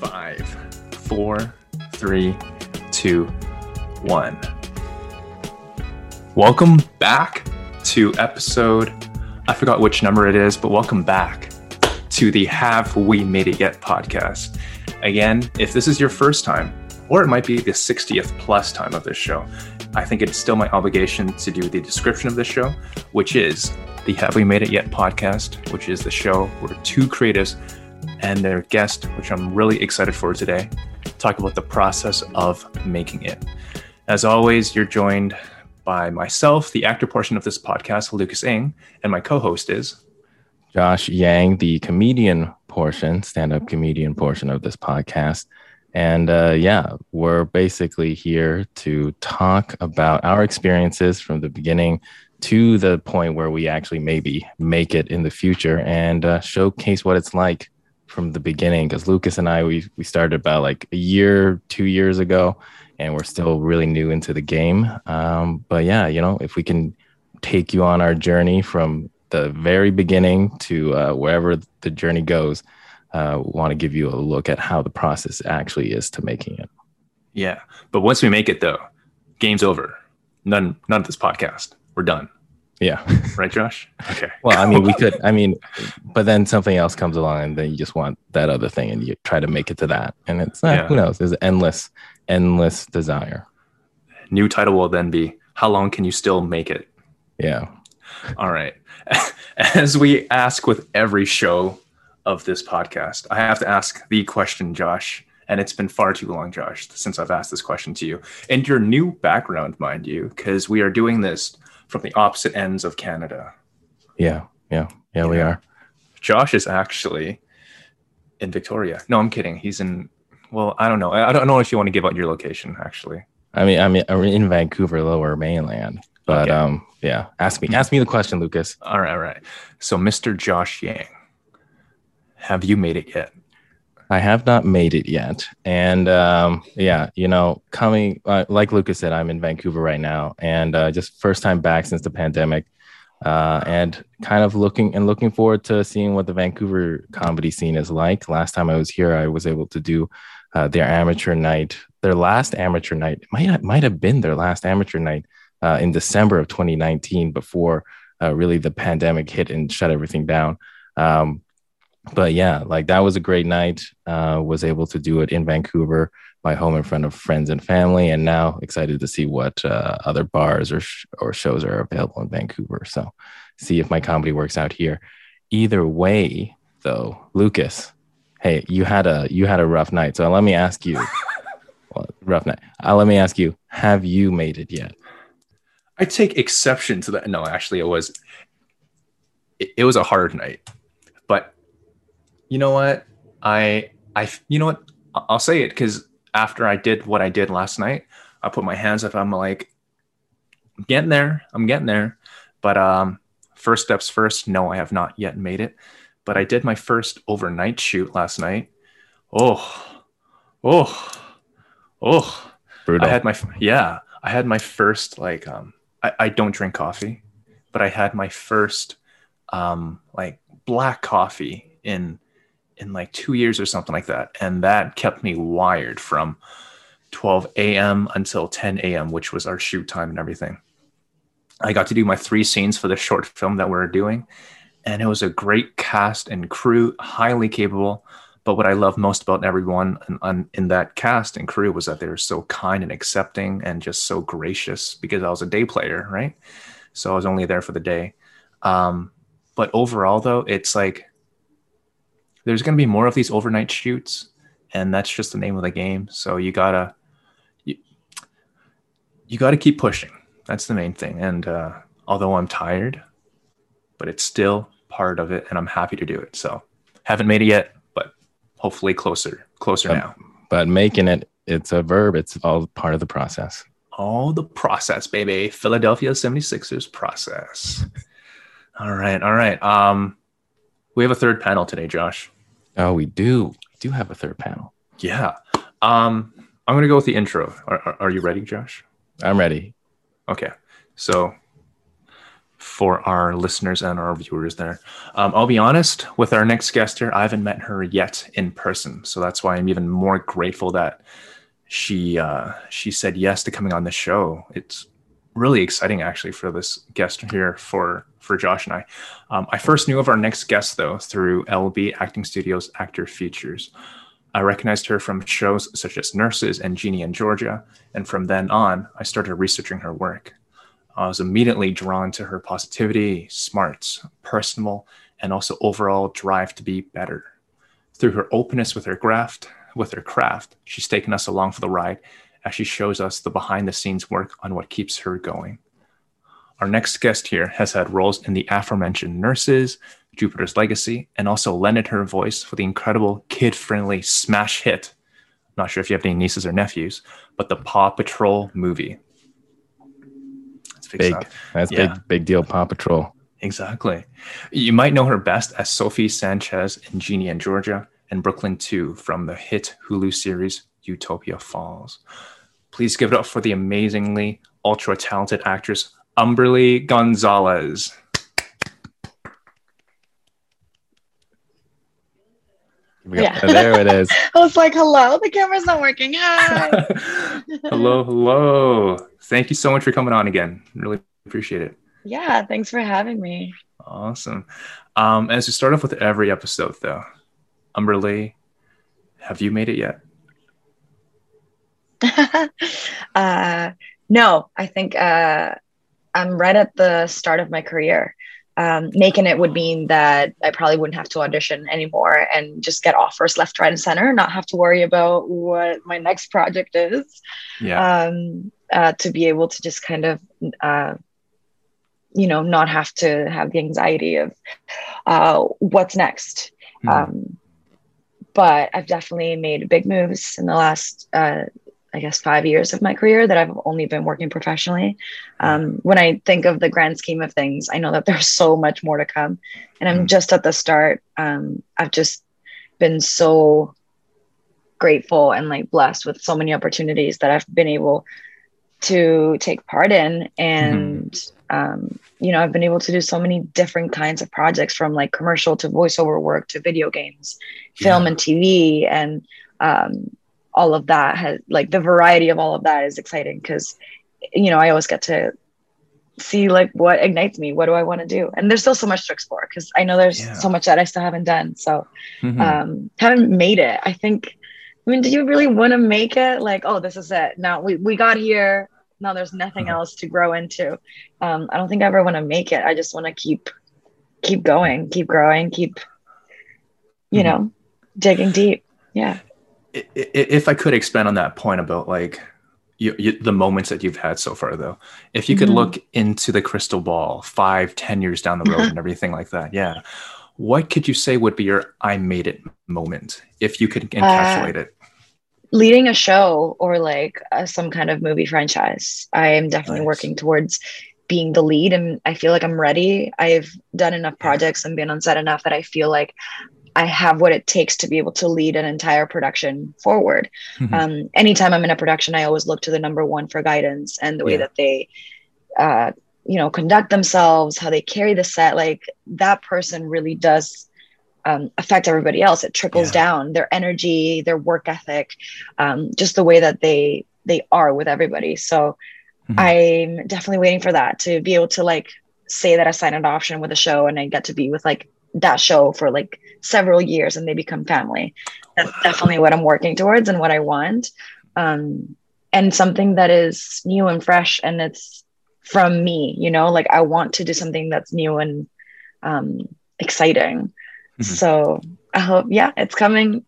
Five, four, three, two, one. Welcome back to episode, I forgot which number it is, but welcome back to the Have We Made It Yet podcast. Again, if this is your first time, or it might be the 60th plus time of this show, I think it's still my obligation to do the description of this show, which is the Have We Made It Yet podcast, which is the show where two creatives and their guest, which I'm really excited for today, talk about the process of making it. As always, you're joined by myself, the actor portion of this podcast, Lucas Ng, and my co host is Josh Yang, the comedian portion, stand up comedian portion of this podcast. And uh, yeah, we're basically here to talk about our experiences from the beginning to the point where we actually maybe make it in the future and uh, showcase what it's like from the beginning. Because Lucas and I, we, we started about like a year, two years ago, and we're still really new into the game. Um, but yeah, you know, if we can take you on our journey from the very beginning to uh, wherever the journey goes, uh, want to give you a look at how the process actually is to making it. Yeah, but once we make it though, game's over. None, none of this podcast. We're done. Yeah. Right, Josh? Okay. well, I mean, we could, I mean, but then something else comes along and then you just want that other thing and you try to make it to that. And it's not, Yeah. who knows, there's endless, endless desire. New title will then be How Long Can You Still Make It? Yeah. All right. As we ask with every show of this podcast, I have to ask the question, Josh. And it's been far too long, Josh, since I've asked this question to you. And your new background, mind you, because we are doing this from the opposite ends of Canada. Yeah. Yeah. Yeah, we are. Josh is actually in Victoria. No, I'm kidding. He's in, well, I don't know. I I don't know if you want to give out your location, actually. I mean, I mean, I'm in Vancouver, lower mainland, but Okay. um, yeah, ask me, ask me the question, Lucas. All right, all right. So, Mr. Josh Yang, have you made it yet? I have not made it yet. And um, yeah, you know, coming, uh, like Lucas said, I'm in Vancouver right now and uh, just first time back since the pandemic. Uh, and kind of looking and looking forward to seeing what the Vancouver comedy scene is like. Last time I was here, I was able to do uh, their amateur night, their last amateur night. Might might have been their last amateur night uh, in December of 2019, before uh, really the pandemic hit and shut everything down. Um, but yeah, like that was a great night. Uh, was able to do it in Vancouver, my home in front of friends and family, and now excited to see what uh, other bars or sh- or shows are available in Vancouver. So, see if my comedy works out here. Either way, though, Lucas, hey, you had a you had a rough night. So let me ask you, well, rough night. Uh, let me ask you, have you made it yet? I take exception to that. No, actually, it was it, it was a hard night, but you know what? I I you know what? I'll say it because after I did what I did last night, I put my hands up. I'm like, I'm getting there. I'm getting there. But um, first steps first. No, I have not yet made it. But I did my first overnight shoot last night. Oh, oh, oh. Brutal. I had my yeah, I had my first like um I, I don't drink coffee, but I had my first um like black coffee in in like two years or something like that. And that kept me wired from 12 a.m. until 10 a.m., which was our shoot time and everything. I got to do my three scenes for the short film that we're doing. And it was a great cast and crew, highly capable. But what I love most about everyone in, in that cast and crew was that they were so kind and accepting and just so gracious because I was a day player, right? So I was only there for the day. Um, but overall, though, it's like there's going to be more of these overnight shoots, and that's just the name of the game. So you gotta you, you gotta keep pushing. That's the main thing. And uh, although I'm tired, but it's still part of it, and I'm happy to do it. So haven't made it yet, hopefully closer, closer But- now. But making it, it's a verb. It's all part of the process. All the process, baby. Philadelphia 76ers process. All right, all right. Um, we have a third panel today, Josh. Oh, we do. We do have a third panel. Yeah. Um, I'm gonna go with the intro. Are, are, are you ready, Josh? I'm ready. Okay. So for our listeners and our viewers there, um, I'll be honest with our next guest here. I haven't met her yet in person, so that's why I'm even more grateful that she uh, she said yes to coming on the show. It's really exciting actually for this guest here for for Josh and I. Um, I first knew of our next guest though through LB Acting Studios Actor Features. I recognized her from shows such as Nurses and Ginny & Georgia, and from then on, I started researching her work. Uh, I was immediately drawn to her positivity, smarts, personal, and also overall drive to be better. Through her openness with her craft, with her craft, she's taken us along for the ride as she shows us the behind the scenes work on what keeps her going. Our next guest here has had roles in the aforementioned Nurses, Jupiter's Legacy, and also lended her voice for the incredible kid friendly smash hit. Not sure if you have any nieces or nephews, but the Paw Patrol movie. That's big Big. stuff. That's Yeah. big, big deal. Paw Patrol. Exactly. You might know her best as Sophie Sanchez in Ginny & Georgia and Brooklyn 2 from the hit Hulu series Utopia Falls. Please give it up for the amazingly ultra talented actress Humberly Gonzalez. Yeah. There it is. I was like, hello, the camera's not working. Hi. hello, hello. Thank you so much for coming on again. Really appreciate it. yeah, thanks for having me. Awesome. Um, as we start off with every episode, though, Humberly, have you made it yet? uh, no, I think uh, I'm right at the start of my career. Um, making it would mean that I probably wouldn't have to audition anymore and just get offers left, right, and center, not have to worry about what my next project is. Yeah. um, uh, to be able to just kind of, uh, you know, not have to have the anxiety of uh, what's next. Hmm. Um, but I've definitely made big moves in the last, uh, I guess, five years of my career that I've only been working professionally. Um, when I think of the grand scheme of things, I know that there's so much more to come, and I'm Hmm. just at the start. Um, I've just been so grateful and like blessed with so many opportunities that I've been able to take part in. And um, you know i've been able to do so many different kinds of projects from like commercial to voiceover work to video games film Yeah. and tv and um, all of that has like the variety of all of that is exciting because you know i always get to see like what ignites me. What do i want to do? And there's still so much to explore because i know there's Yeah. so much that i still haven't done. So Mhm. um haven't made it. I think i mean do you really want to make it? Like oh this is it. Now we, we got here now there's nothing Uh-huh. else to grow into um i don't think i ever want to make it i just want to keep keep going keep growing keep you Mhm. know digging deep yeah if I could expand on that point about like you, you, the moments that you've had so far, though, if you could Mhm. look into the crystal ball five, ten years down the road and everything like that, yeah, what could you say would be your "I made it" moment if you could encapsulate it? Leading a show or like uh, some kind of movie franchise i am definitely Nice. working towards being the lead and i feel like i'm ready i've done enough projects and been on set enough that i feel like i have what it takes to be able to lead an entire production forward Mhm. um, anytime i'm in a production i always look to the number one for guidance and the way Yeah. that they uh, you know conduct themselves how they carry the set like that person really does um, affect everybody else it trickles Yeah. down their energy their work ethic um, just the way that they they are with everybody so Mhm. i'm definitely waiting for that to be able to like say that i signed an option with a show and i get to be with like that show for like several years and they become family that's definitely what i'm working towards and what i want um, and something that is new and fresh and it's from me you know like i want to do something that's new and um, exciting. So I hope, yeah, it's coming.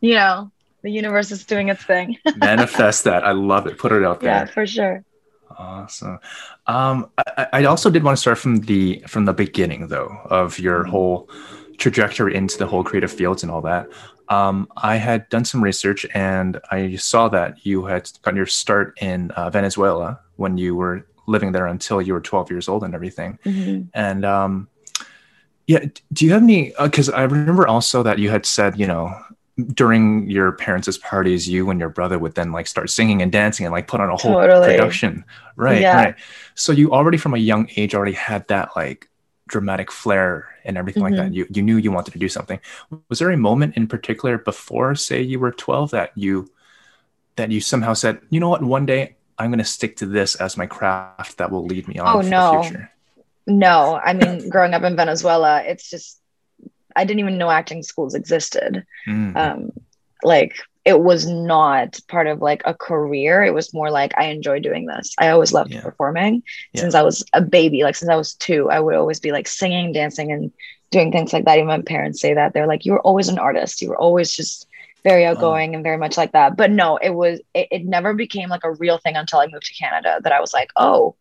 You know, the universe is doing its thing. Manifest that. I love it. Put it out there. Yeah, for sure. Awesome. Um, I, I also did want to start from the from the beginning though of your Mm-hmm. whole trajectory into the whole creative fields and all that. Um, I had done some research and I saw that you had gotten your start in uh, Venezuela when you were living there until you were 12 years old and everything. Mhm. And um, yeah, do you have any? Because I remember also that you had said, you know, during your parents' parties, you and your brother would then like start singing and dancing and like put on a whole Totally. production. Right, Yeah. right. So you already from a young age already had that like dramatic flair and everything like Mm-hmm. that. You you knew you wanted to do something. Was there a moment in particular before, say, you were twelve that you that you somehow said, you know what, one day I'm going to stick to this as my craft that will lead me on Oh, for no. the future. No, I mean, growing up in Venezuela, it's just, I didn't even know acting schools existed. Mm. Um, like, it was not part of like a career. It was more like I enjoy doing this. I always loved Yeah. performing Yeah. since I was a baby. Like, since I was two, I would always be like singing, dancing, and doing things like that. Even my parents say that. They're like, you were always an artist. You were always just very outgoing and very much like that. But no, it was, it, it never became like a real thing until I moved to Canada that I was like, oh,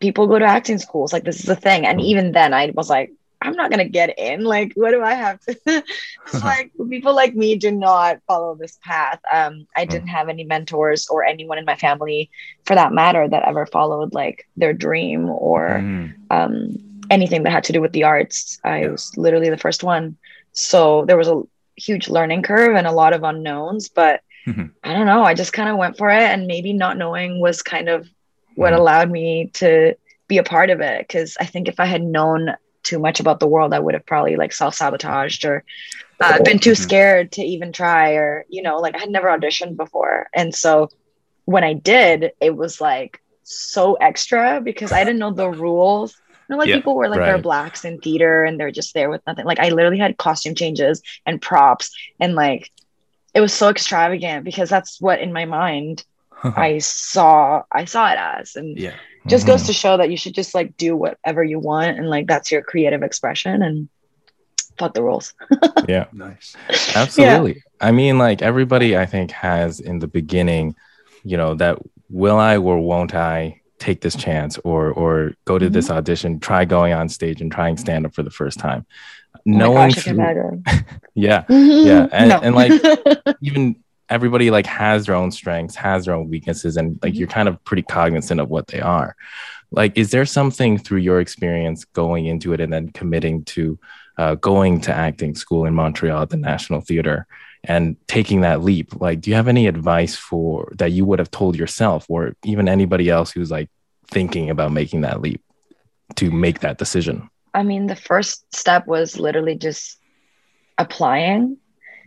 people go to acting schools. Like, this is a thing. And even then, I was like, I'm not gonna get in. Like, what do I have to? like people like me do not follow this path. Um, I didn't have any mentors or anyone in my family, for that matter, that ever followed like their dream or Mm. um, anything that had to do with the arts. I was literally the first one, so there was a huge learning curve and a lot of unknowns. But Mhm. I don't know. I just kind of went for it, and maybe not knowing was kind of what Mhm. allowed me to be a part of it. Because I think if I had known too much about the world, I would have probably like self sabotaged or uh, been too Mhm. scared to even try, or you know, like I had never auditioned before, and so when I did, it was like so extra because I didn't know the rules. You know, like Yeah, people were like they're blacks in theater and they're just there with nothing. Like I literally had costume changes and props and like it was so extravagant because that's what in my mind I saw I saw it as and yeah. just goes Mhm. to show that you should just like do whatever you want and like that's your creative expression and fuck the rules. yeah. Nice. Absolutely. I mean, like everybody, I think, has in the beginning, you know, that will I or won't I take this chance or or go to this audition, try going on stage and trying stand up for the first time. Oh my Knowing gosh, I can through- imagine. yeah, Yeah, and- No. and, like, even everybody like has their own strengths, has their own weaknesses, and like Mhm. you're kind of pretty cognizant of what they are. Like, is there something through your experience going into it and then committing to uh, going to acting school in Montreal at the National Theatre and taking that leap? Like, do you have any advice for that you would have told yourself or even anybody else who's like thinking about making that leap to make that decision? I mean, the first step was literally just applying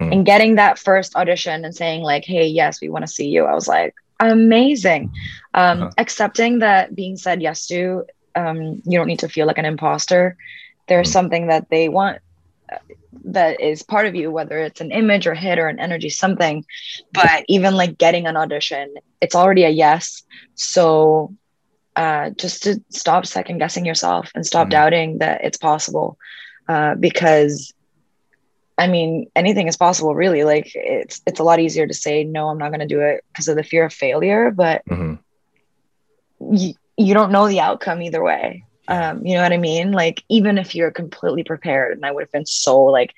Mm. and getting that first audition and saying, like, hey, yes, we want to see you. I was like, amazing. Um, Uh-huh. Accepting that being said yes to, um, you don't need to feel like an imposter. There's Mm. something that they want uh, that is part of you, whether it's an image or hit or an energy, something. But even like getting an audition, it's already a yes. So uh, just to stop second guessing yourself and stop Mhm. doubting that it's possible uh, because i mean anything is possible really like it's it's a lot easier to say no i'm not going to do it because of the fear of failure but Mhm. you, you don't know the outcome either way um, you know what i mean like even if you're completely prepared and i would have been so like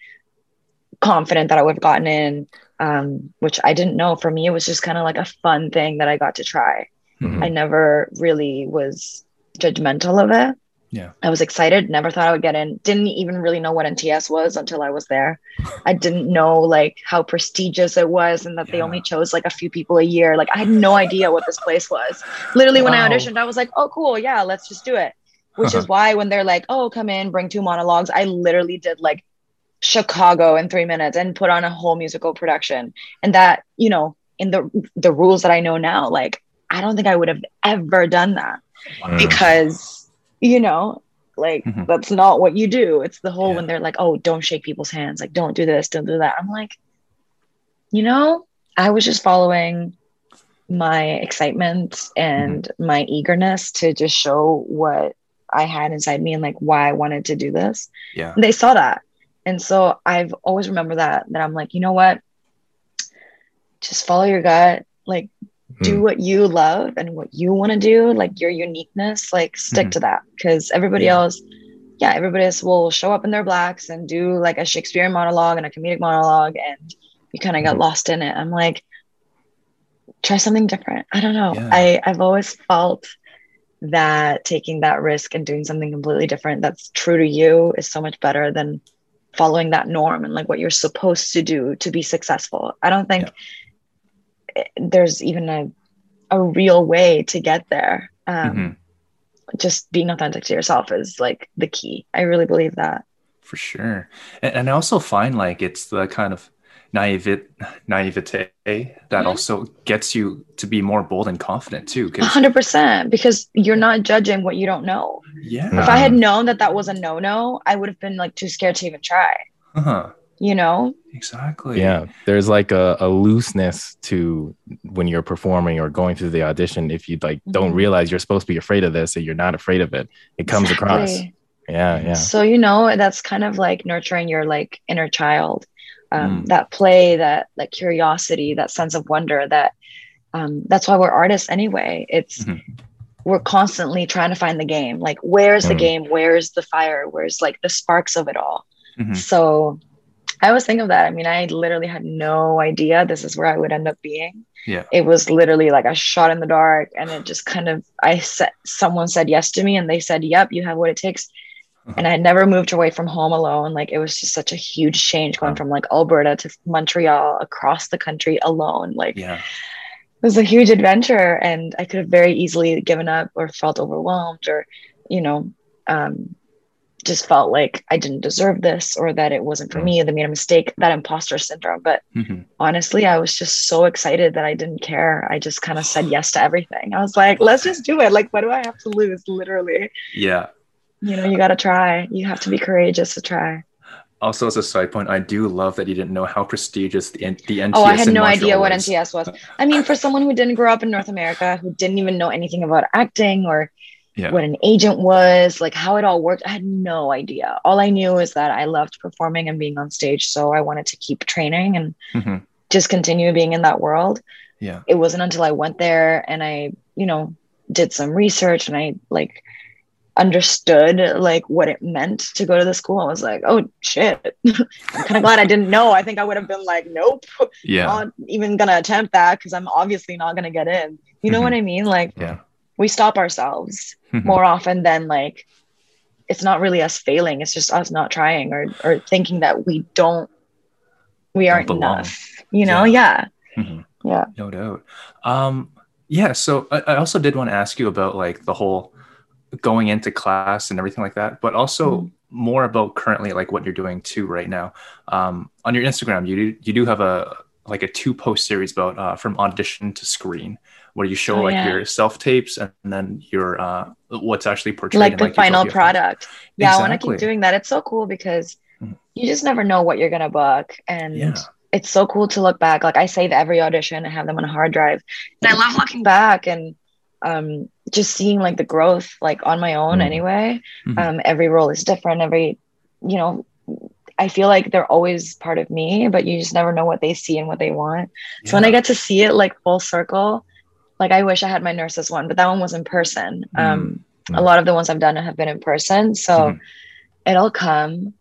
confident that i would have gotten in um, which i didn't know for me it was just kind of like a fun thing that i got to try Mhm. I never really was judgmental of it. Yeah. I was excited, never thought I would get in. Didn't even really know what NTS was until I was there. I didn't know like how prestigious it was and that they only chose like a few people a year. Like I had no idea what this place was. Literally when I auditioned, I was like, "Oh cool, yeah, let's just do it." Which is why when they're like, "Oh, come in, bring two monologues," I literally did like Chicago in 3 minutes and put on a whole musical production. And that, you know, in the the rules that I know now, like I don't think I would have ever done that Mm. because you know like Mhm. that's not what you do it's the whole Yeah. when they're like oh don't shake people's hands like don't do this don't do that i'm like you know i was just following my excitement and my eagerness to just show what i had inside me and like why i wanted to do this Yeah. they saw that And so I've always remember that that I'm like, you know what? Just follow your gut. Like do Mm. what you love and what you want to do, like your uniqueness, like stick Mhm. to that. Cause everybody Yeah. else, yeah, everybody else will show up in their blacks and do like a Shakespearean monologue and a comedic monologue and you kind of get Mhm. lost in it. I'm like, try something different. I don't know. Yeah. I, I've always felt that taking that risk and doing something completely different that's true to you is so much better than following that norm and like what you're supposed to do to be successful. I don't think it- there's even a a real way to get there. Um, Mhm. Just being authentic to yourself is like the key. I really believe that. For sure. And, and I also find like it's the kind of naivete, naivete that Mhm. also gets you to be more bold and confident too. Hundred percent, because you're not judging what you don't know. yeah, If I had known that that was a no no, I would have been like too scared to even try. uh-huh. You know? exactly. Yeah, there's like a, a looseness to when you're performing or going through the audition. If you like don't Mhm. realize you're supposed to be afraid of this, and you're not afraid of it, it comes across. Yeah, yeah. So you know that's kind of like nurturing your like inner child, um, Mm. that play, that like curiosity, that sense of wonder. That um, that's why we're artists anyway. It's Mhm. we're constantly trying to find the game. Like where's the Mm. game? Where's the fire? Where's like the sparks of it all? Mhm. So I always think of that. I mean, I literally had no idea this is where I would end up being. Yeah. It was literally like a shot in the dark, and it just kind of I said someone said yes to me, and they said, "Yep, you have what it takes." And I had never moved away from home alone. Like it was just such a huge change going Wow. from like Alberta to Montreal across the country alone. Like Yeah. it was a huge adventure and i could have very easily given up or felt overwhelmed or you know um, just felt like i didn't deserve this or that it wasn't for Mm. me that made a mistake that imposter syndrome but Mhm. honestly i was just so excited that i didn't care i just kind of said yes to everything i was like let's just do it like what do i have to lose literally Yeah. you know you got to try you have to be courageous to try Also, as a side point, I do love that you didn't know how prestigious the, N- the NTS Oh, I had no idea what was. NTS was. I mean, for someone who didn't grow up in North America, who didn't even know anything about acting or Yeah. what an agent was, like how it all worked, I had no idea. All I knew is that I loved performing and being on stage. So I wanted to keep training and Mhm. just continue being in that world. Yeah. It wasn't until I went there and I, you know, did some research and I like understood like what it meant to go to the school. I was like, oh shit. I'm kind of glad I didn't know. I think I would have been like, nope Yeah. not even gonna attempt that because I'm obviously not gonna get in. You know Mhm. what I mean? Like Yeah. We stop ourselves Mhm. more often than like it's not really us failing, it's just us not trying or or thinking that we don't we aren't belong. enough. You know, yeah. Mhm. Yeah. No doubt. Um, yeah. So I, I also did want to ask you about like the whole going into class and everything like that, but also Mhm. more about currently like what you're doing too right now. Um, on your Instagram, you do, you do have a like a two post series about uh, from audition to screen, where you show Oh, like yeah. your self tapes and then your uh, what's actually portrayed. Like in, the final Utopia product. Yeah, I want to keep doing that. It's so cool because Mhm. you just never know what you're gonna book. And Yeah. it's so cool to look back. Like I save every audition, and have them on a hard drive. And I love looking back and um just seeing like the growth like on my own Mhm. anyway. Mhm. Um every role is different. Every you know, I feel like they're always part of me, but you just never know what they see and what they want. So when I get to see it like full circle, like I wish I had my nurses one, but that one was in person. Um, Mm. a lot of the ones I've done have been in person, so Mhm. it'll come.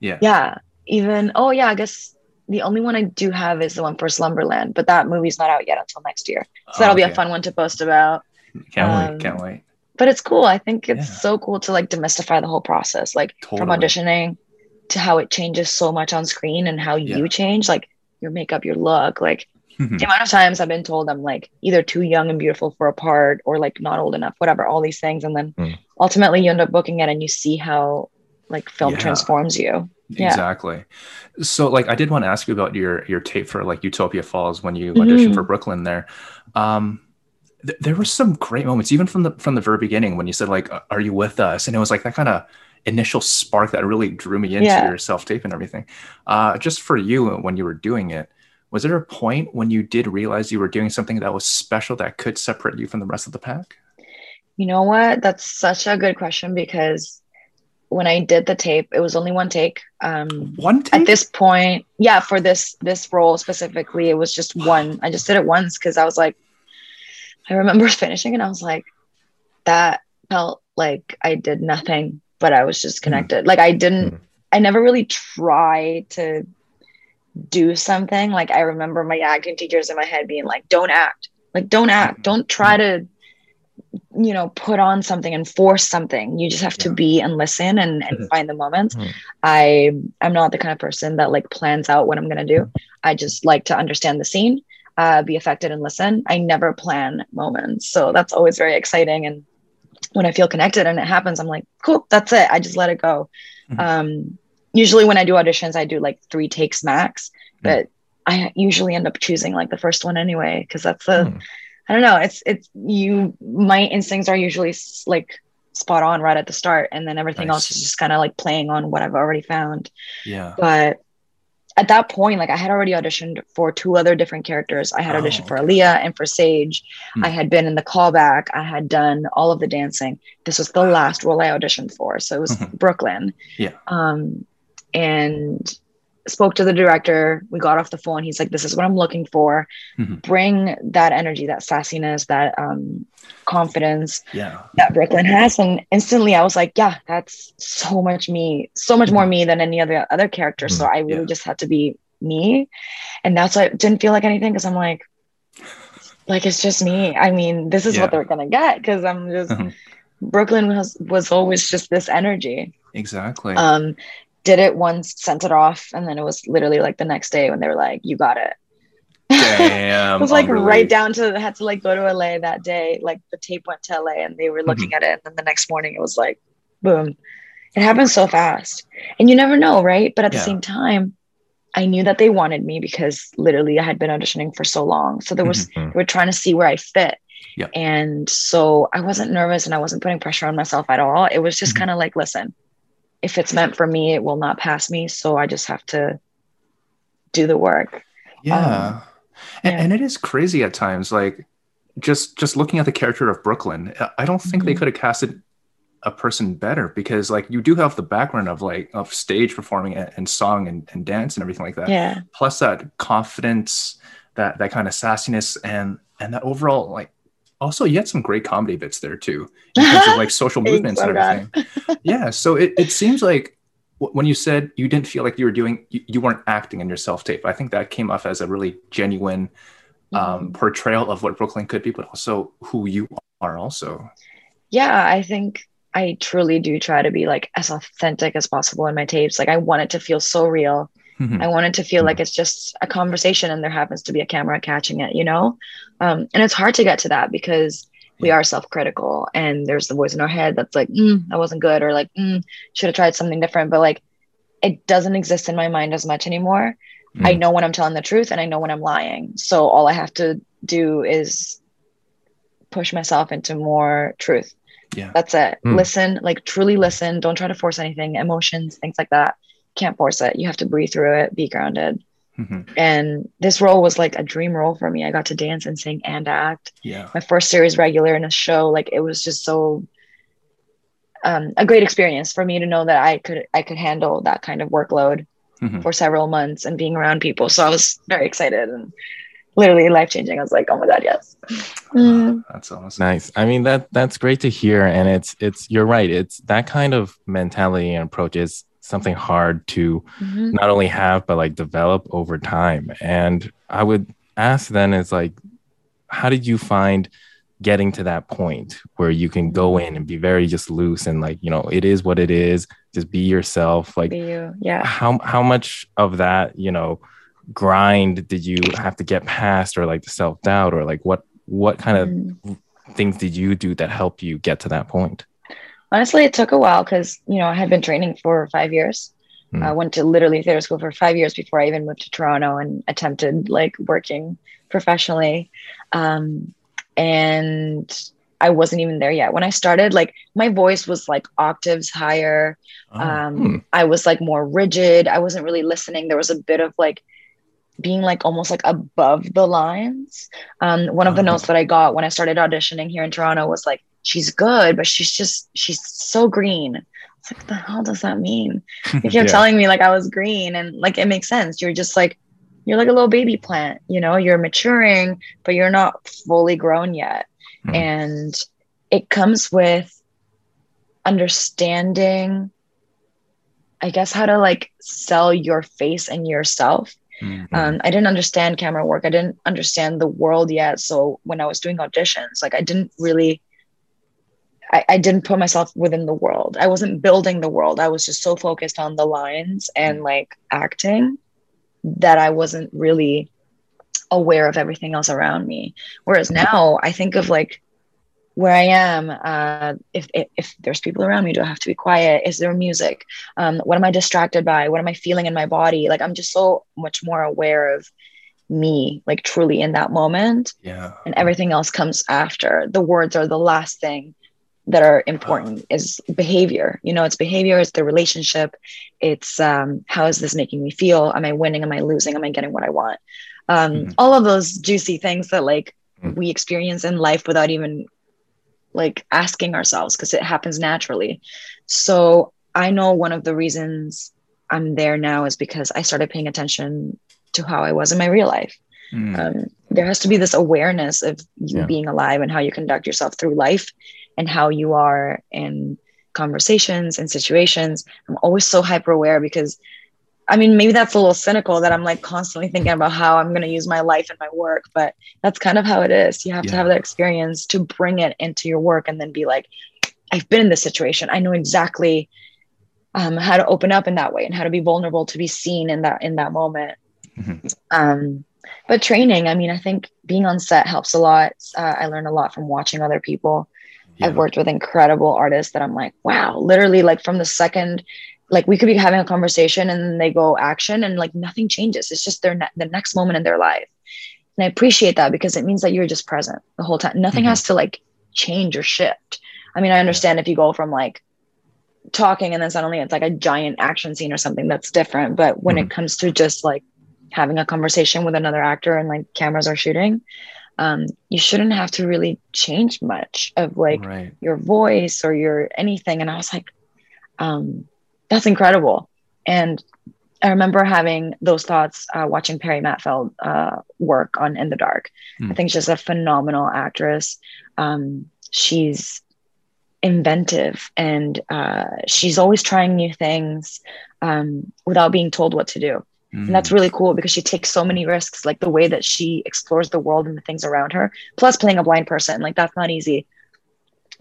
Yeah. Yeah. Even oh yeah, I guess the only one I do have is the one for Slumberland, but that movie's not out yet until next year. So that'll be a fun one to post about. Can't um, wait. Can't wait. But it's cool. I think it's Yeah. so cool to like demystify the whole process, like from auditioning to how it changes so much on screen and how Yeah. you change, like your makeup, your look, like Mhm. the amount of times I've been told I'm like either too young and beautiful for a part or like not old enough, whatever, all these things. And then Mm. ultimately you end up booking it and you see how like film Yeah. transforms you. Yeah. Exactly. So like I did want to ask you about your your tape for like Utopia Falls when you auditioned Mhm. for Brooklyn there. Um th- there were some great moments even from the from the very beginning when you said like are you with us and it was like that kind of initial spark that really drew me into Yeah. your self tape and everything. Uh just for you when you were doing it was there a point when you did realize you were doing something that was special that could separate you from the rest of the pack? You know what? That's such a good question because when I did the tape, it was only one take. Um, One take. at this point, yeah, for this this role specifically, it was just one. I just did it once because I was like, I remember finishing and I was like, that felt like I did nothing, but I was just connected. Like I didn't, Mhm. I never really tried to do something. Like I remember my acting teachers in my head being like, don't act, like don't act, don't try to, you know, put on something and force something. You just have to be and listen and, and Mhm. find the moments. Mhm. I I'm not the kind of person that like plans out what I'm gonna do. I just like to understand the scene, uh, be affected and listen. I never plan moments, so that's always very exciting. And when I feel connected and it happens, I'm like, cool, that's it. I just let it go. Um, usually when I do auditions, I do like three takes max, but I usually end up choosing like the first one anyway because that's the Hmm. I don't know. It's it's you. My instincts are usually like spot on right at the start, and then everything else is just kind of like playing on what I've already found. yeah. But at that point, like I had already auditioned for two other different characters. I had Oh, auditioned for. Aaliyah and for Sage. Hmm. I had been in the callback. I had done all of the dancing. This was the last role I auditioned for, so it was. Brooklyn. Yeah. Um, and spoke to the director. We got off the phone. He's like, "This is what I'm looking for. Mhm. Bring that energy, that sassiness, that um, confidence Yeah. that Brooklyn has." And instantly, I was like, "Yeah, that's so much me, so much more me than any other other character." So I really Mm-hmm. Yeah. just had to be me, and that's why it didn't feel like anything because I'm like, like it's just me. I mean, this is Yeah. what they're gonna get because I'm just Mhm. Brooklyn was was always just this energy Exactly. um did it once sent it off and then it was literally like the next day when they were like you got it Damn. it was like right down to had to like go to la that day like the tape went to la and they were Mm-hmm. looking at it and then the next morning it was like boom it happened so fast and you never know right but at the Yeah. same time i knew that they wanted me because literally i had been auditioning for so long so there was Mhm. they were trying to see where i fit and so i wasn't nervous and i wasn't putting pressure on myself at all it was just Mhm. kind of like listen if it's meant for me it will not pass me so i just have to do the work Yeah. and, yeah. and it is crazy at times. Like just just looking at the character of Brooklyn, I- I don't think they Mhm. could have casted a person better because like you do have the background of like of stage performing and, and song and, and dance and everything like that. yeah Plus that confidence, that that kind of sassiness and and that overall like also you had some great comedy bits there too in terms of like social movements and everything. yeah. So it, it seems like w- when you said you didn't feel like you were doing you, you weren't acting in your self tape i think that came off as a really genuine Mm-hmm. um, portrayal of what brooklyn could be but also who you are also yeah i think i truly do try to be like as authentic as possible in my tapes like i want it to feel so real Mhm. i want it to feel like it's just a conversation and there happens to be a camera catching it you know um, and it's hard to get to that because we are self-critical and there's the voice in our head that's like mm, that wasn't good or like mm, should have tried something different but like it doesn't exist in my mind as much anymore. I Mm. know when i'm telling the truth and i know when i'm lying. So all i have to do is push myself into more truth. Yeah. That's it. Mm. listen like truly listen. Don't try to force anything emotions things like that. Can't force it. You have to breathe through it. Be grounded Mhm. and this role was like a dream role for me i got to dance and sing and act yeah my first series regular in a show like it was just so um, a great experience for me to know that i could i could handle that kind of workload Mhm. for several months and being around people so i was very excited and literally life changing i was like oh my god yes Mm. that's awesome Nice. I mean that that's great to hear, and it's it's you're right. It's that kind of mentality and approach is something hard to Mhm. not only have but like develop over time. And I would ask then is like, how did you find getting to that point where you can go in and be very just loose and like you know it is what it is, just be yourself. Like Be you yeah how how much of that you know grind did you have to get past or like the self doubt or like what what kind of Mm. things did you do that helped you get to that point? Honestly it took a while because you know i had been training for five years. Hmm. i went to literally theater school for five years before i even moved to toronto and attempted like working professionally. Um, and i wasn't even there yet. When i started like my voice was like octaves higher. Oh, um, hmm. i was like more rigid. I wasn't really listening. There was a bit of like being like almost like above the lines. Um, one of the Oh. notes that i got when i started auditioning here in toronto was like she's good but she's just she's so green It's like, what the hell does that mean? You kept Yeah. telling me like I was green and like it makes sense. You're just like, you're like a little baby plant, you know, you're maturing, but you're not fully grown yet. Mhm. And it comes with understanding, I guess, how to like sell your face and yourself. Mhm. Um, I didn't understand camera work. I didn't understand the world yet. So when I was doing auditions, like I didn't really, I, I didn't put myself within the world. I wasn't building the world. I was just so focused on the lines and like acting that I wasn't really aware of everything else around me. Whereas now I think of like where I am, uh, if, if if there's people around me, do I have to be quiet? Is there music? Um, what am I distracted by? What am I feeling in my body? Like I'm just so much more aware of me, like truly in that moment, yeah. and everything else comes after. The words are the last thing that are important. Is behavior. You know, it's behavior. It's the relationship. It's um, how is this making me feel? Am I winning? Am I losing? Am I getting what I want? Um, Mhm. All of those juicy things that like Mm. we experience in life without even like asking ourselves because it happens naturally. So I know one of the reasons I'm there now is because I started paying attention to how I was in my real life. Mm. Um, there has to be this awareness of you Yeah. being alive and how you conduct yourself through life and how you are in conversations and situations. I'm always so hyper aware because I mean, maybe that's a little cynical that I'm like constantly thinking about how I'm going to use my life and my work, but that's kind of how it is. You have to have that experience to bring it into your work and then be like, I've been in this situation. I know exactly um, how to open up in that way and how to be vulnerable to be seen in that in that moment. Mhm. Um, but training, I mean, I think being on set helps a lot. Uh, I learn a lot from watching other people. I've worked with incredible artists that I'm like, wow, literally, like from the second, like we could be having a conversation and then they go action and like nothing changes. It's just their ne- the next moment in their life. And I appreciate that because it means that you're just present the whole time. Nothing Mhm. has to like change or shift. I mean, I understand if you go from like talking and then suddenly it's like a giant action scene or something that's different. But when it comes to just like having a conversation with another actor and like cameras are shooting, um, you shouldn't have to really change much of like right. your voice or your anything. And I was like, um, that's incredible. And I remember having those thoughts uh, watching Perry Mattfeld uh, work on In the Dark. I Mm. think she's a phenomenal actress. Um, she's inventive and uh, she's always trying new things um, without being told what to do. And that's really cool because she takes so many risks, like the way that she explores the world and the things around her, plus playing a blind person. Like that's not easy.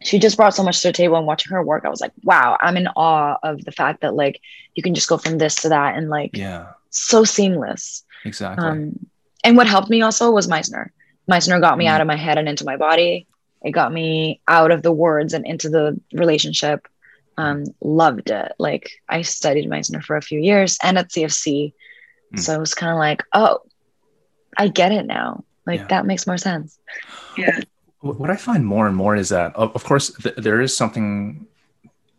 She just brought so much to the table and watching her work, I was like, wow, I'm in awe of the fact that like you can just go from this to that and like yeah. so seamless. Exactly. Um, and what helped me also was Meisner. Meisner got me Mm. out of my head and into my body. It got me out of the words and into the relationship. Um, loved it. Like I studied Meisner for a few years and at CFC. Mm. So it was kind of like, oh, I get it now. Like Yeah. that makes more sense. Yeah. What I find more and more is that, of, of course, th- there is something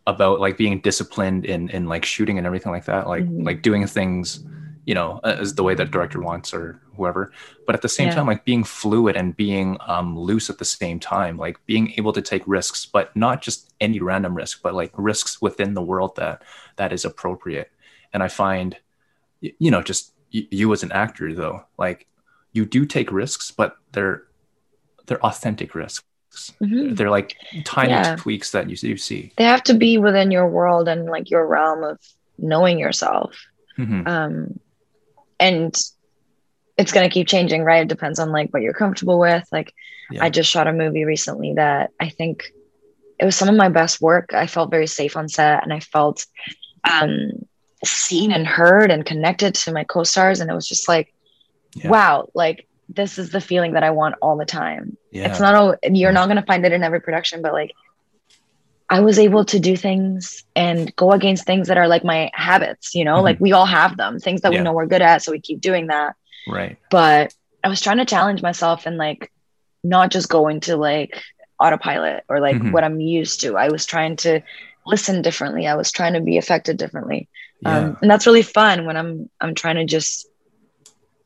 about like being disciplined in in like shooting and everything like that, like Mhm. like doing things, you know, as the way that director wants or whoever. But at the same Yeah. time, like being fluid and being um, loose at the same time, like being able to take risks, but not just any random risk, but like risks within the world that that is appropriate. And I find, y- you know, just you as an actor though, like you do take risks, but they're they're authentic risks. Mhm. They're like tiny Yeah. tweaks that you, you see. They have to be within your world and like your realm of knowing yourself. Mhm. um and it's going to keep changing right it depends on like what you're comfortable with like Yeah. i just shot a movie recently that i think it was some of my best work i felt very safe on set and i felt um seen and heard and connected to my co-stars and it was just like Yeah. wow like this is the feeling that i want all the time yeah. it's not all you're not going to find it in every production but like i was able to do things and go against things that are like my habits you know Mhm. like we all have them things that Yeah. we know we're good at so we keep doing that right. but i was trying to challenge myself and like not just go into like autopilot or like Mhm. what i'm used to i was trying to listen differently i was trying to be affected differently Yeah. um, and that's really fun when i'm i'm trying to just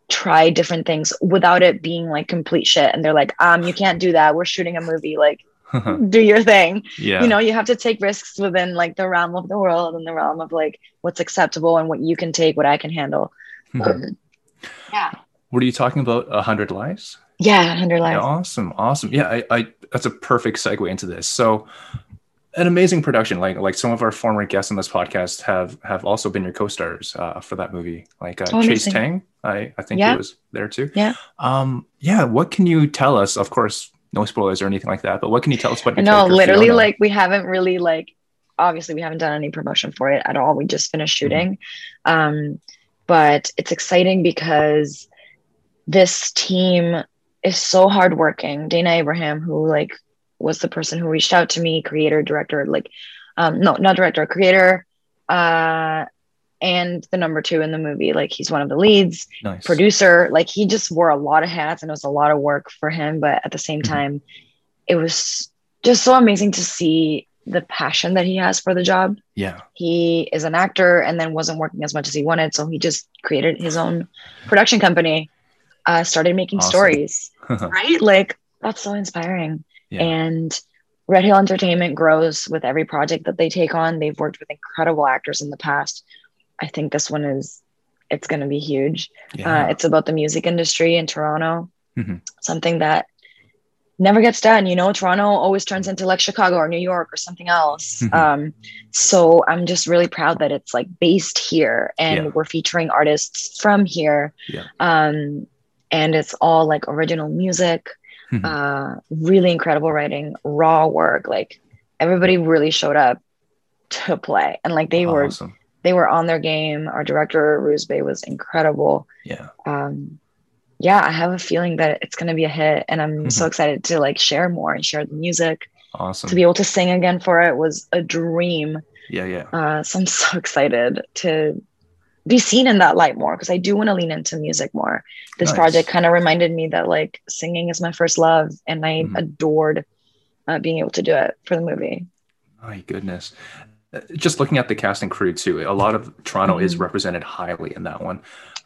try different things without it being like complete shit and they're like um you can't do that we're shooting a movie like do your thing. yeah. You know, you have to take risks within like the realm of the world and the realm of like what's acceptable and what you can take, what I can handle. Mhm. Um, yeah. What are you talking about? A hundred lives? Yeah, 100 Yeah, lives. awesome, awesome. Yeah, I, I that's a perfect segue into this. So, an amazing production. Like like some of our former guests on this podcast have have also been your co-stars uh, for that movie. Like uh, Oh, Chase. Tang, I I think Yeah. he was there too. Yeah. Um. Yeah. What can you tell us? Of course, no spoilers or anything like that. But what can you tell us about? No, literally, Fiona? like we haven't really like obviously we haven't done any promotion for it at all. We just finished Mm-hmm. shooting. Um, but it's exciting because this team is so hardworking. Dana Abraham, who like was the person who reached out to me, creator, director, like um, no, not director, creator, uh, and the number two in the movie. Like he's one of the leads nice. producer like he just wore a lot of hats and it was a lot of work for him but at the same Mhm. time it was just so amazing to see the passion that he has for the job Yeah. he is an actor and then wasn't working as much as he wanted so he just created his own production company uh, started making Awesome. stories right like that's so inspiring yeah. and red hill entertainment grows with every project that they take on they've worked with incredible actors in the past i think this one is it's going to be huge yeah. uh, it's about the music industry in Toronto, Mhm. something that never gets done. You know, Toronto always turns into like Chicago or New York or something else. Mhm. Um, so I'm just really proud that it's like based here and Yeah. we're featuring artists from here. Yeah. Um, and it's all like original music, Mhm. uh, really incredible writing, raw work. Like everybody really showed up to play and like they were they were on their game. Our director Ruse Bay was incredible Yeah. um yeah i have a feeling that it's going to be a hit and i'm so Mhm. excited to like share more and share the music Awesome. to be able to sing again for it was a dream yeah. Yeah. uh so i'm so excited to be seen in that light more because i do want to lean into music more this Nice. project kind of reminded me that like singing is my first love and i Mhm. adored uh, being able to do it for the movie My goodness. Uh, Just looking at the cast and crew too, a lot of Toronto is Mhm. represented highly in that one.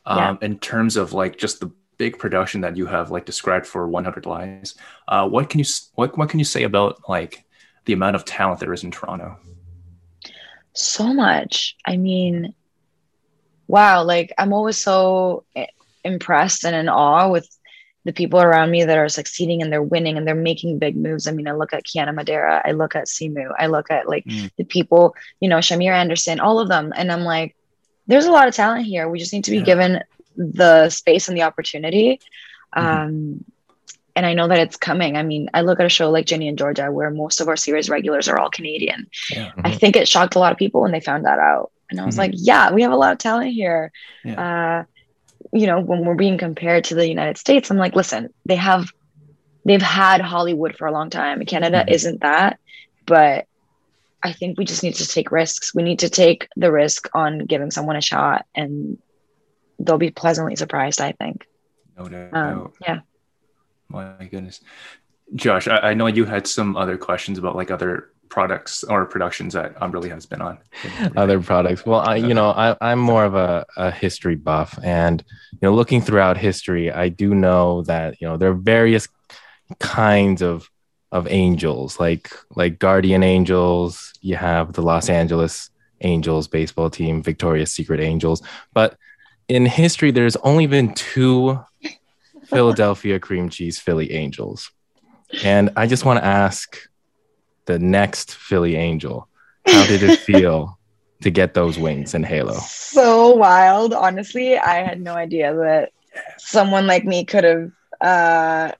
Yeah. Um, In terms of like just the big production that you have like described for 100 Lies, uh, what can you what what can you say about like the amount of talent there is in Toronto? so much i mean wow like i'm always so impressed and in awe with the people around me that are succeeding and they're winning and they're making big moves i mean i look at Kiana Madeira i look at simu i look at like Mm. the people you know Shamier Anderson all of them and i'm like there's a lot of talent here we just need to be Yeah. given the space and the opportunity Mhm. um and I know that it's coming. I mean, I look at a show like Ginny and Georgia, where most of our series regulars are all Canadian. Yeah. I think it shocked a lot of people when they found that out. And I was Mhm. like, yeah, we have a lot of talent here. Yeah. Uh, you know, when we're being compared to the United States, I'm like, listen, they have, they've had Hollywood for a long time. Canada Mhm. isn't that, but I think we just need to take risks. We need to take the risk on giving someone a shot, and they'll be pleasantly surprised. I think. No doubt. Um, yeah. My goodness. Josh, I, I know you had some other questions about like other products or productions that Humberly has been on. other products. Well, I, you know, I, I'm more of a, a history buff, and you know, looking throughout history, I do know that you know there are various kinds of of angels, like like guardian angels. You have the Los Angeles Angels baseball team, Victoria's Secret Angels, but in history, there's only been two Philadelphia cream cheese Philly Angels, and I just want to ask the next Philly Angel, how did it feel? to get those wings in Halo. so wild. Honestly, I had no idea that someone like me could have uh,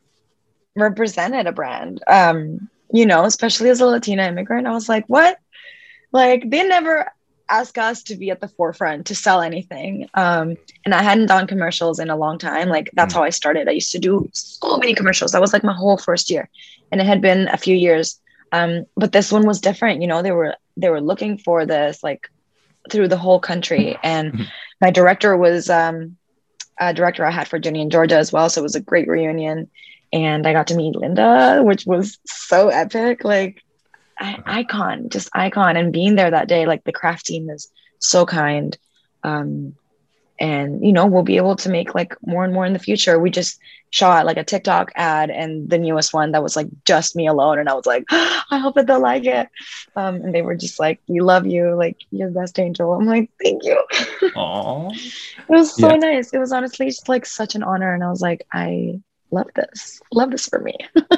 represented a brand. Um, you know, especially as a Latina immigrant, I was like, what? Like they never ask us to be at the forefront to sell anything. Um, and I hadn't done commercials in a long time. Like that's Mm. how I started. I used to do so many commercials. That was like my whole first year, and it had been a few years. Um, but this one was different. You know, they were they were looking for this like through the whole country, and Mhm. my director was um, a director I had for Ginny and Georgia as well. So it was a great reunion, and I got to meet Linda, which was so epic. Like I- icon, just icon, and being there that day, like the craft team is so kind. Um, and you know we'll be able to make like more and more in the future we just shot like a tiktok ad and the newest one that was like just me alone and i was like i hope that they'll like it um, and they were just like we love you like you're the best angel i'm like thank you Aww. it was so Yeah. nice it was honestly just like such an honor and i was like i love this love this for me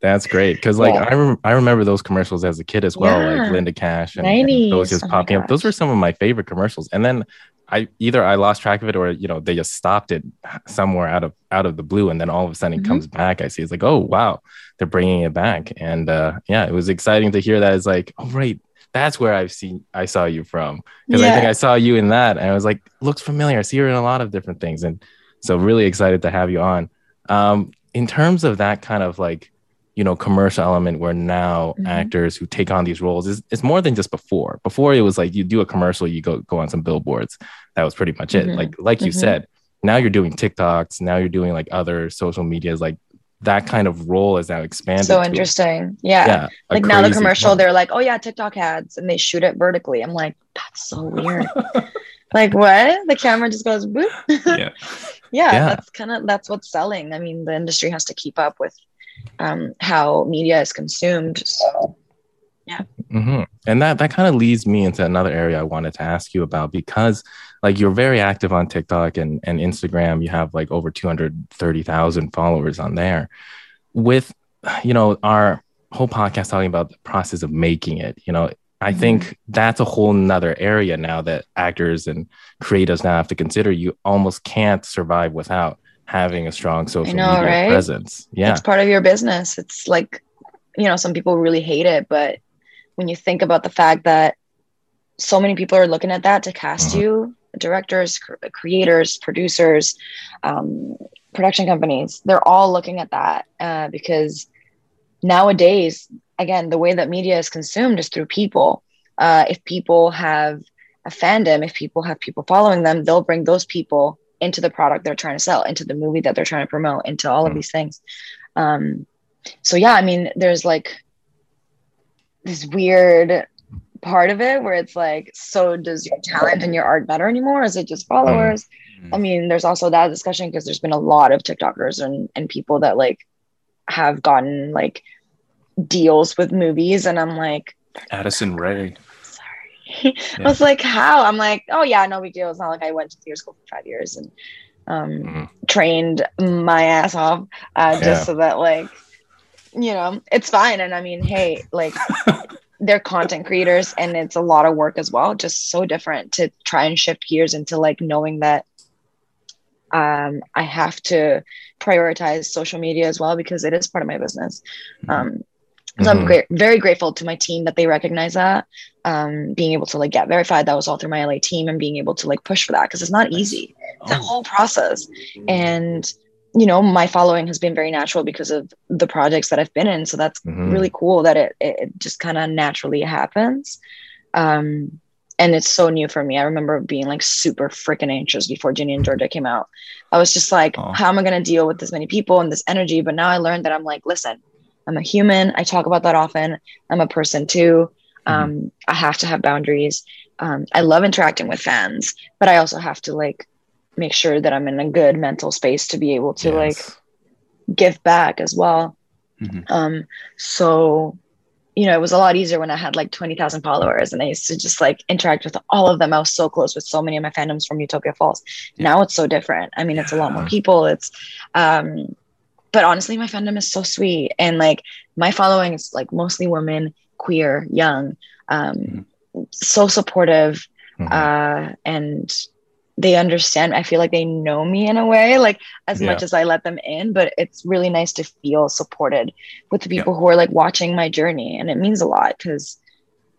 That's great because like Yeah. I rem- I remember those commercials as a kid as well, Yeah. like Linda Cash and, and those just Oh popping up. Those were some of my favorite commercials. And then I either I lost track of it or you know they just stopped it somewhere out of out of the blue, and then all of a sudden it Mhm. comes back. I see it's like oh wow they're bringing it back, and uh, yeah, it was exciting to hear that. It's like oh right. That's where I've seen I saw you from because I think I saw you in that and I was like looks familiar. I see her in a lot of different things and so really excited to have you on. Um, in terms of that kind of like you know commercial element where now Mhm. actors who take on these roles is it's more than just before before it was like you do a commercial you go go on some billboards that was pretty much it Mhm. like like you Mhm. said now you're doing tiktoks now you're doing like other social medias like that kind of role is now expanded so to, interesting yeah, yeah like now the commercial point. they're like oh yeah tiktok ads and they shoot it vertically i'm like that's so weird like what the camera just goes boop yeah. yeah, Yeah. that's kind of that's what's selling i mean the industry has to keep up with um, how media is consumed so hmm And that that kind of leads me into another area I wanted to ask you about because like you're very active on TikTok and, and Instagram. You have like over 230,000 followers on there. With you know, our whole podcast talking about the process of making it, you know, I Mhm. think that's a whole nother area now that actors and creators now have to consider. You almost can't survive without having a strong social know, media right? presence. Yeah. it's part of your business it's like you know some people really hate it but when you think about the fact that so many people are looking at that to cast Mhm. you directors cr- creators producers um, production companies they're all looking at that uh, because nowadays again the way that media is consumed is through people uh, if people have a fandom if people have people following them they'll bring those people into the product they're trying to sell into the movie that they're trying to promote into all of Mm. these things um, so yeah i mean there's like this weird part of it where it's like so does your talent and your art matter anymore is it just followers Mm. I mean, there's also that discussion because there's been a lot of TikTokers and, and people that like have gotten like deals with movies, and I'm like, Addison Rae. Sorry. I was like, how? I'm like, oh yeah, no big deal. It's not like I went to theater school for five years and um, Mhm. trained my ass off uh, just Yeah. so that like, you know, it's fine. And I mean, hey, like they're content creators and it's a lot of work as well. Just so different to try and shift gears into like knowing that um, I have to prioritize social media as well because it is part of my business. Um, so I'm Mhm. great, very grateful to my team that they recognize that. Um, being able to like get verified, that was all through my LA team, and being able to like push for that because it's not easy. It's a Oh, whole process, and you know, my following has been very natural because of the projects that I've been in. So that's Mhm. really cool that it it, it just kind of naturally happens. Um, and it's so new for me. I remember being like super freaking anxious before Ginny and Georgia came out. I was just like, Oh. how am I going to deal with this many people and this energy? But now I learned that I'm like, listen, I'm a human. I talk about that often. I'm a person too. Um, I have to have boundaries. Um, I love interacting with fans, but I also have to like make sure that I'm in a good mental space to be able to like give back as well. Mhm. Um, so, you know, it was a lot easier when I had like 20,000 followers and I used to just like interact with all of them. I was so close with so many of my fandoms from Utopia Falls. Now it's so different. I mean, it's a lot more people. It's, um, but honestly, my fandom is so sweet. And like my following is like mostly women, queer, young, um, so supportive Mhm. uh, and they understand. I feel like they know me in a way, like as Yeah. much as I let them in. But it's really nice to feel supported with the people who are like watching my journey, and it means a lot because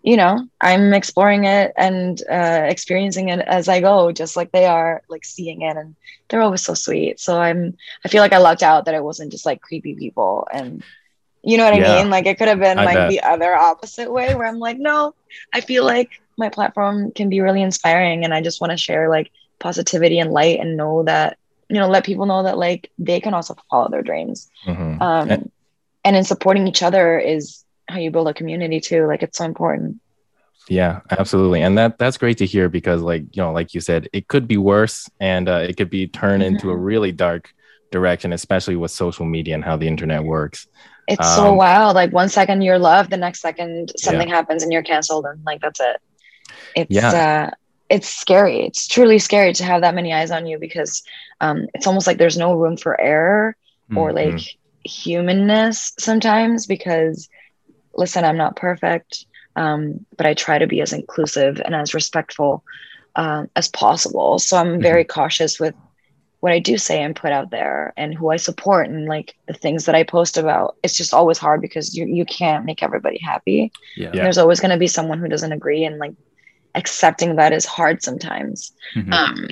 you know I'm exploring it and uh, experiencing it as I go, just like they are, like seeing it, and they're always so sweet. So I'm, I feel like I lucked out that it wasn't just like creepy people and. You know what I mean? Like it could have been I like bet. the other opposite way where I'm like, no, I feel like my platform can be really inspiring and I just want to share like positivity and light and know that, you know, let people know that like they can also follow their dreams. Mhm. Um, And- and in supporting each other is how you build a community too. Like it's so important. Yeah, absolutely. And that that's great to hear because like, you know, like you said, it could be worse and uh, it could be turned into a Mhm. really dark direction, especially with social media and how the internet works. It's so Um, wild. Like one second you're loved, the next second something happens and you're canceled, and like that's it. It's Yeah. uh, it's scary. It's truly scary to have that many eyes on you because um, it's almost like there's no room for error or Mhm. like humanness sometimes. Because listen, I'm not perfect, um, but I try to be as inclusive and as respectful um, as possible. So I'm very cautious with what I do say and put out there and who I support and like the things that I post about. It's just always hard because you you can't make everybody happy. Yeah. Yeah. There's always going to be someone who doesn't agree and like accepting that is hard sometimes. Mhm. Um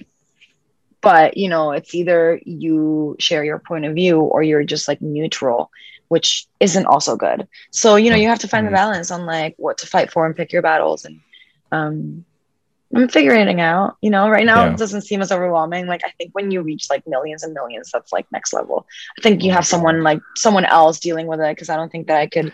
but you know, it's either you share your point of view or you're just like neutral, which isn't also good. So, you know, you have to find the Mhm. balance on like what to fight for and pick your battles and um I'm figuring it out. You know, right now Yeah. it doesn't seem as overwhelming. Like I think when you reach like millions and millions, that's like next level. I think you have someone like someone else dealing with it because I don't think that I could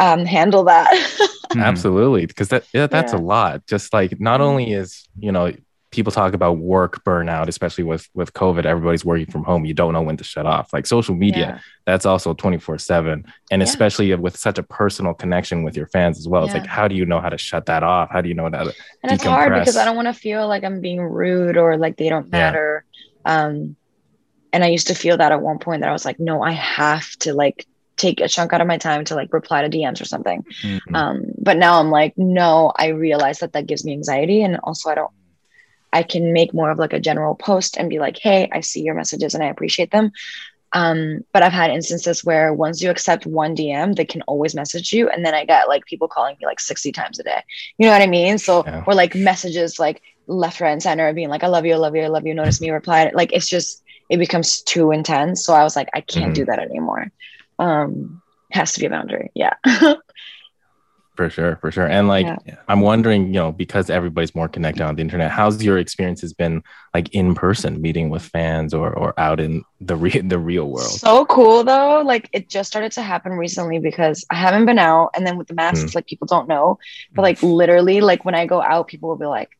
um handle that. Absolutely, because that yeah, that's Yeah. a lot. Just like not only is you know people talk about work burnout, especially with with COVID, everybody's working from home. You don't know when to shut off. Like social media, Yeah. that's also twenty four seven, and Yeah. especially with such a personal connection with your fans as well. It's like how do you know how to shut that off? How do you know how to? and it's hard because. I don't want to feel like I'm being rude or like they don't Yeah. matter. Um, and I used to feel that at one point that I was like, no, I have to like take a chunk out of my time to like reply to DMs or something. Mhm. Um, but now I'm like, no, I realize that that gives me anxiety, and also I don't. I can make more of like a general post and be like, hey, I see your messages and I appreciate them. Um, but I've had instances where once you accept one DM, they can always message you, and then I get like people calling me like 60 times a day. You know what I mean? So Yeah. or like messages like left, right, and center being like, I love you, I love you, I love you, notice me, reply. Like it's just it becomes too intense. So I was like, I can't Mm-hmm. do that anymore. Um, has to be a boundary. Yeah. For sure, for sure. And like, Yeah. I'm wondering, you know, because everybody's more connected on the internet, how's your experiences been like in person, meeting with fans or or out in the re- the real world? So cool though. Like it just started to happen recently because I haven't been out. And then with the masks, Mm. like people don't know. But like literally, like when I go out, people will be like,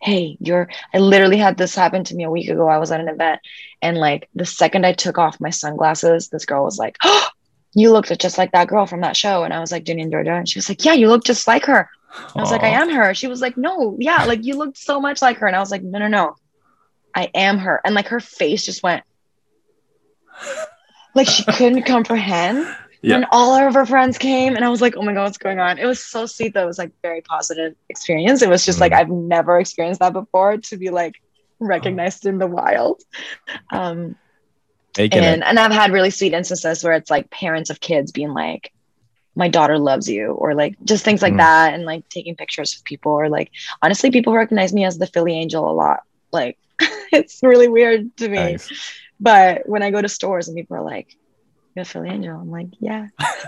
Hey, you're I literally had this happen to me a week ago. I was at an event and like the second I took off my sunglasses, this girl was like, Oh, you looked just like that girl from that show. And I was like, Ginny and Georgia. And she was like, Yeah, you look just like her. I was like, I am her. She was like, No, yeah, like you looked so much like her. And I was like, No, no, no. I am her. And like her face just went like she couldn't comprehend. Yeah. And all of her friends came, and I was like, oh my God, what's going on? It was so sweet, though. It was like very positive experience. It was just like Mhm. I've never experienced that before to be like recognized in the wild. Um, Making it. and and I've had really sweet instances where it's like parents of kids being like, "My daughter loves you," or like just things like Mm. that, and like taking pictures of people, or like honestly, people recognize me as the Philly Angel a lot. Like it's really weird to me, Nice. but when I go to stores and people are like, "You're a Philly Angel," I'm like, "Yeah,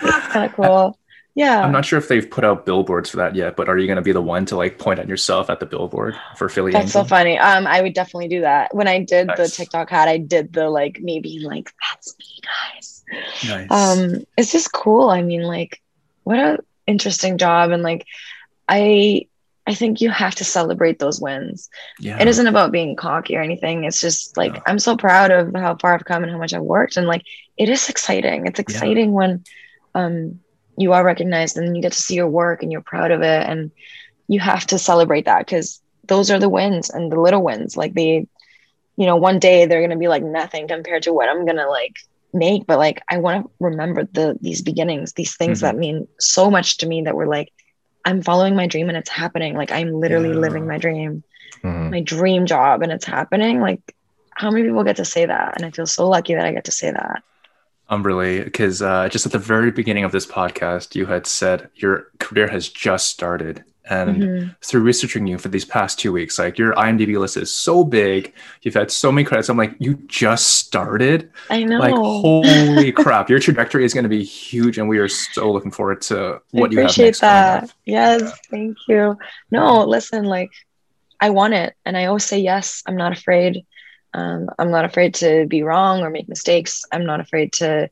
That's kind of cool." Yeah, I'm not sure if they've put out billboards for that yet, but are you going to be the one to like point at yourself at the billboard for Philly That's so funny. Um, I would definitely do that. When I did the Nice. TikTok hat, I did the like me being like, "That's me, guys." Nice. um it's just cool i mean like what a interesting job and like i i think you have to celebrate those wins yeah. it isn't about being cocky or anything it's just like Yeah. i'm so proud of how far i've come and how much i've worked and like it is exciting it's exciting when um you are recognized and you get to see your work and you're proud of it. And you have to celebrate that because those are the wins and the little wins. Like they you know one day they're going to be like nothing compared to what i'm going to like make. But like i want to remember the these beginnings these things Mhm. that mean so much to me that were like i'm following my dream and it's happening. Like i'm literally Yeah. living my dream Mhm. my dream job and it's happening. Like how many people get to say that? And i feel so lucky that i get to say that I'm really because uh, just at the very beginning of this podcast, you had said your career has just started, and Mhm. through researching you for these past two weeks, like your IMDb list is so big, you've had so many credits. I'm like, you just started. i know Like, holy crap, your trajectory is going to be huge, and we are so looking forward to what I you have appreciate that. Yes, thank you. No, listen, like I want it, and I always say yes. I'm not afraid. Um, I'm not afraid to be wrong or make mistakes. I'm not afraid to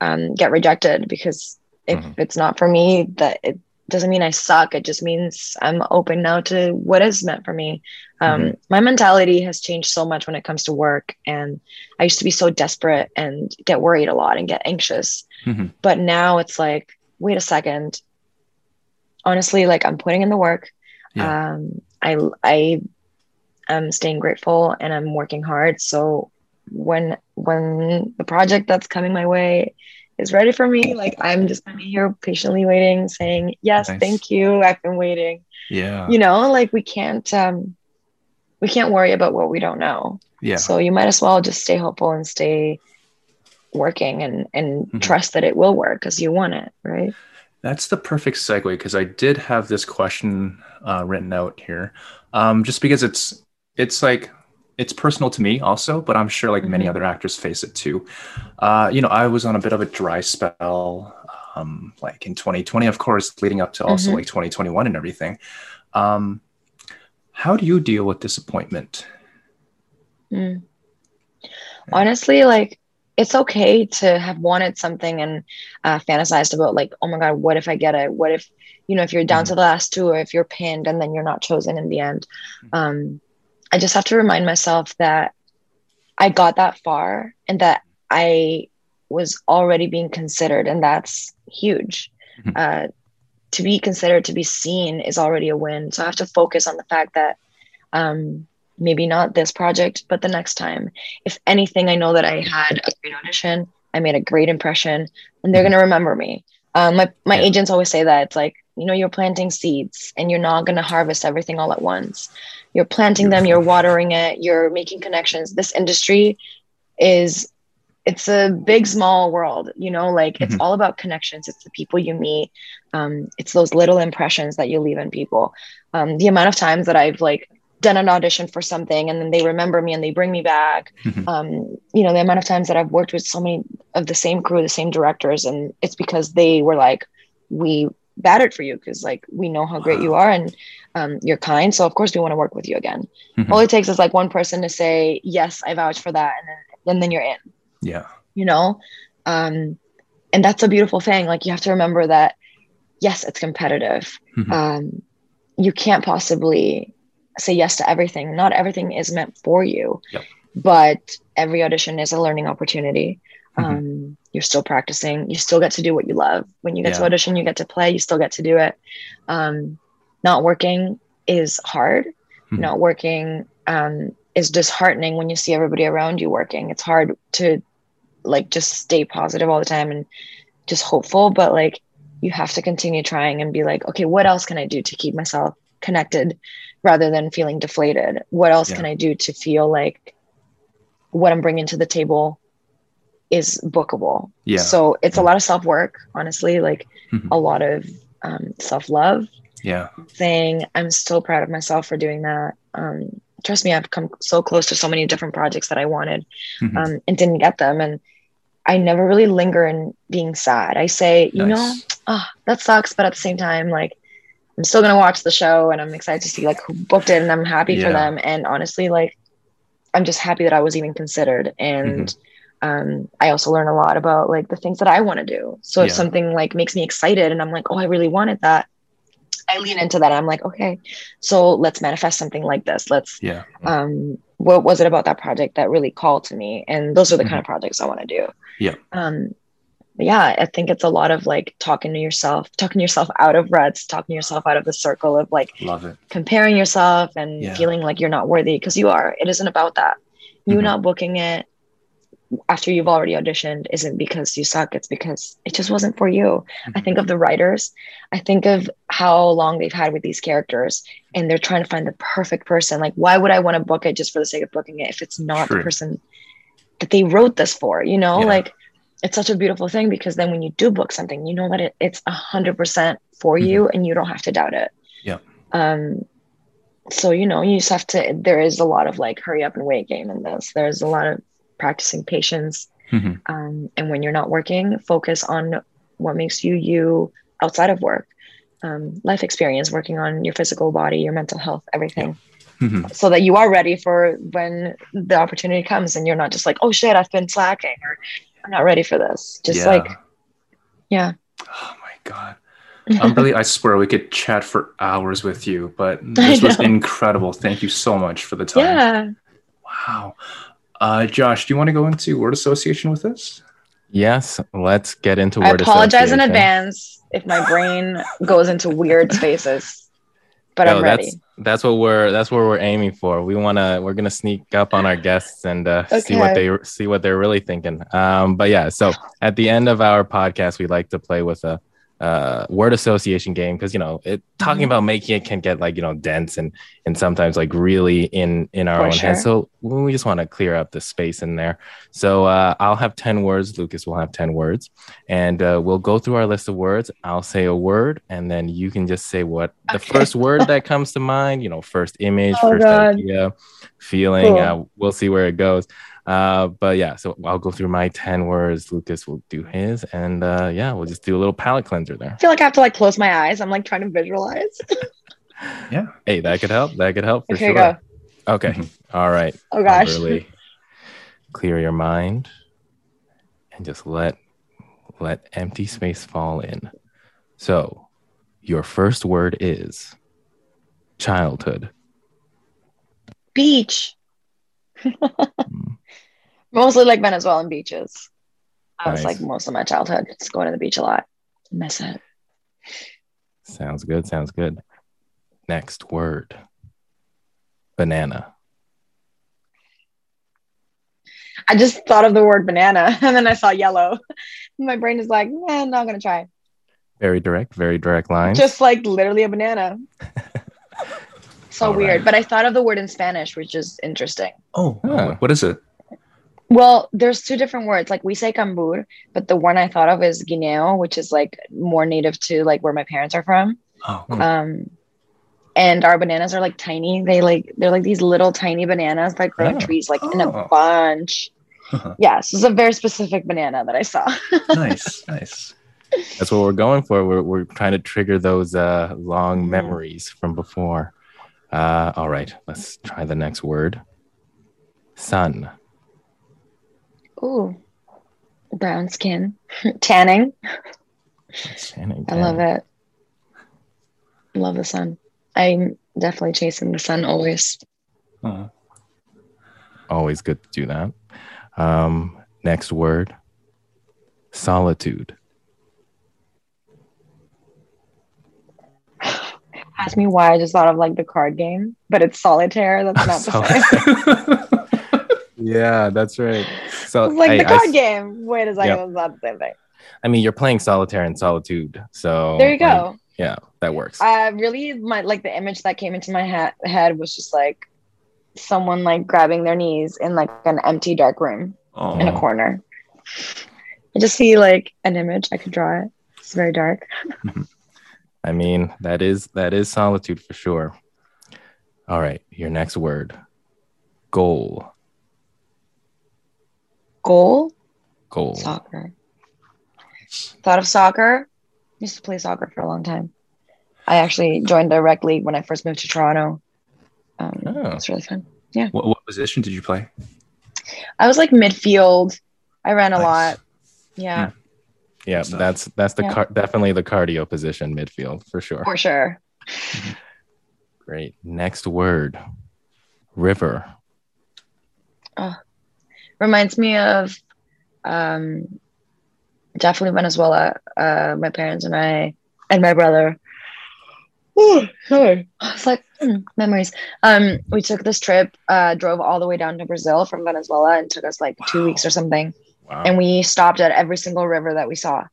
um, get rejected because if Mhm. it's not for me that it doesn't mean i suck it just means i'm open now to what is meant for me um, my mentality has changed so much when it comes to work and i used to be so desperate and get worried a lot and get anxious Mhm. but now it's like wait a second honestly like i'm putting in the work Yeah. um, i i am staying grateful and i'm working hard so when when the project that's coming my way is ready for me like i'm just gonna be here patiently waiting saying yes Nice. thank you i've been waiting Yeah. you know like we can't um we can't worry about what we don't know Yeah. so you might as well just stay hopeful and stay working and and Mhm. trust that it will work because you want it right That's the perfect segue because I did have this question uh, written out here, um, just because it's it's like it's personal to me also, but I'm sure like many Mhm. other actors face it too. Uh, you know, I was on a bit of a dry spell, um, like in 2020, of course, leading up to also Mhm. like 2021 and everything. Um, how do you deal with disappointment? Mm. Honestly, like it's okay to have wanted something and uh, fantasized about like, oh my god, what if I get it? What if you know if you're down Mhm. to the last two, or if you're pinned and then you're not chosen in the end? Um, I just have to remind myself that I got that far and that I was already being considered, and that's huge. Mhm. Uh, to be considered, to be seen, is already a win. So I have to focus on the fact that um, maybe not this project, but the next time. If anything, I know that I had a great audition. I made a great impression, and they're Mhm. gonna remember me. Um, my my Yeah. agents always say that it's like you know you're planting seeds, and you're not gonna harvest everything all at once. You're planting them, you're watering it, you're making connections. This industry is it's a big small world you know like it's Mhm. all about connections it's the people you meet um, it's those little impressions that you leave in people um, the amount of times that i've like done an audition for something and then they remember me and they bring me back Mhm. um, you know the amount of times that i've worked with so many of the same crew the same directors and it's because they were like we battered for you because like we know how great you are and um, you're kind so of course we want to work with you again Mhm. all it takes is like one person to say yes i vouch for that and then, and then you're in Yeah. you know um and that's a beautiful thing like you have to remember that yes it's competitive Mhm. um you can't possibly say yes to everything. Not everything is meant for you Yep. but every audition is a learning opportunity. Mhm. um you're still practicing. You still get to do what you love. When you get to audition you get to play. You still get to do it. Um not working is hard. Mhm. not working um is disheartening when you see everybody around you working. It's hard to like just stay positive all the time and just hopeful but like you have to continue trying and be like okay what else can i do to keep myself connected rather than feeling deflated what else Yeah. can i do to feel like what i'm bringing to the table is bookable Yeah. so it's a lot of self-work honestly like Mhm. a lot of um, self-love Yeah. saying i'm so proud of myself for doing that um, trust me i've come so close to so many different projects that i wanted Mhm. um, and didn't get them and i never really linger in being sad i say you know Nice. oh, that sucks but at the same time like i'm still going to watch the show and i'm excited to see like who booked it and i'm happy for them. And honestly like i'm just happy that i was even considered. And um, i also learn a lot about like the things that i want to do. So if Yeah. something like makes me excited and i'm like oh i really wanted that i lean into that. I'm like okay so let's manifest something like this. Let's Yeah. um what was it about that project that really called to me? And those are the kind of projects i want to do. Yeah. um but yeah i think it's a lot of like talking to yourself talking yourself out of ruts talking yourself out of the circle of like Love it. comparing yourself and Yeah. feeling like you're not worthy because you are it isn't about that you Mhm. not booking it after you've already auditioned isn't because you suck it's because it just wasn't for you i Mhm. think of the writers i think of how long they've had with these characters and they're trying to find the perfect person like why would i want to book it just for the sake of booking it if it's not True. the person that they wrote this for you know Yeah. like it's such a beautiful thing because then when you do book something you know that it, it's a hundred percent for Mhm. you and you don't have to doubt it Yeah. um so you know you just have to there is a lot of like hurry up and wait game in this there's a lot of practicing patience Mhm. um, and when you're not working focus on what makes you you outside of work um, life experience working on your physical body your mental health everything Mhm. so that you are ready for when the opportunity comes and you're not just like oh shit i've been slacking or i'm not ready for this just Yeah. like yeah Oh my god. I'm really I swear we could chat for hours with you, but I this was incredible. Thank you so much for the time. Yeah. Wow. Uh, Josh, do you want to go into word association with us? Yes, let's get into word I apologize in advance if my brain goes into weird spaces, but No, I'm ready. That's, that's what we're that's what we're aiming for. We wanna we're gonna sneak up on our guests and uh, see what they see what they're really thinking. Um, but yeah, so at the end of our podcast, we like to play with a uh, word association game because you know it talking Mhm. about making it can get like you know dense and and sometimes like really in in our For own sure. head. So we just want to clear up the space in there. So uh, I'll have ten words. Lucas will have ten words, and uh, we'll go through our list of words. I'll say a word, and then you can just say what the first word that comes to mind. You know, first image, Oh, first God. idea, feeling. Cool. Uh, we'll see where it goes. Uh, but yeah, so I'll go through my 10 words. Lucas will do his. And uh, yeah, we'll just do a little palate cleanser there. I feel like I have to like close my eyes. I'm like trying to visualize. Yeah. Hey, that could help. That could help for okay, sure. go. Okay. Mhm. All right. Oh gosh. Humberly, clear your mind and just let let empty space fall in. So, your first word is childhood. Beach. Mostly like Venezuelan beaches. I was like most of my childhood just going to the beach a lot. Miss it. Sounds good. Sounds good. Next word. Banana. I just thought of the word banana and then I saw yellow. My brain is like, man, I'm not gonna try. Very direct, very direct line. Just like literally a banana. so All weird. right. But I thought of the word in Spanish, which is interesting. Oh, Huh. what is it? Well, there's two different words. Like we say cambur, but the one I thought of is guineo, which is like more native to like where my parents are from. Oh, cool. Um, and our bananas are like tiny. They like they're like these little tiny bananas that grow Oh. in trees, like in Oh. a bunch. Yes, it's a very specific banana that I saw. nice, nice. That's what we're going for. We're, we're trying to trigger those uh, long memories from before. Uh, all right, let's try the next word. Sun. Ooh, brown skin, tanning. Tanning, I love tanning. it. Love the sun. I'm definitely chasing the sun always. Oh, Always good to do that. Um, next word. Solitude. Ask me why I just thought of like the card game, but it's solitaire. That's not the same. Yeah, that's right. So like the card s- game. Wait a second, Yep. it's not the same thing. I mean, you're playing solitaire in solitude, so There you like, go. yeah, that works. Uh, really, my like the image that came into my ha- head was just like someone like grabbing their knees in like an empty dark room oh. in a corner. I just see like an image. I could draw it. It's very dark. I mean, that is that is solitude for sure. All right, your next word. Goal. Goal Goal. soccer. Thought of soccer. Used to play soccer for a long time. I actually joined the rec league when I first moved to Toronto. Um, Oh. It's really fun. What, what position did you play? I was like midfield. I ran a Nice. lot. Yeah, Yeah, Stuff. that's that's the Yeah. car- definitely the cardio position midfield for sure. for sure. Great. Next word. River. Reminds me of um definitely Venezuela. Uh my parents and I and my brother. Oh, sorry. It's like hmm, memories. Um we took this trip, uh drove all the way down to Brazil from Venezuela and took us like two weeks or something. Wow. And we stopped at every single river that we saw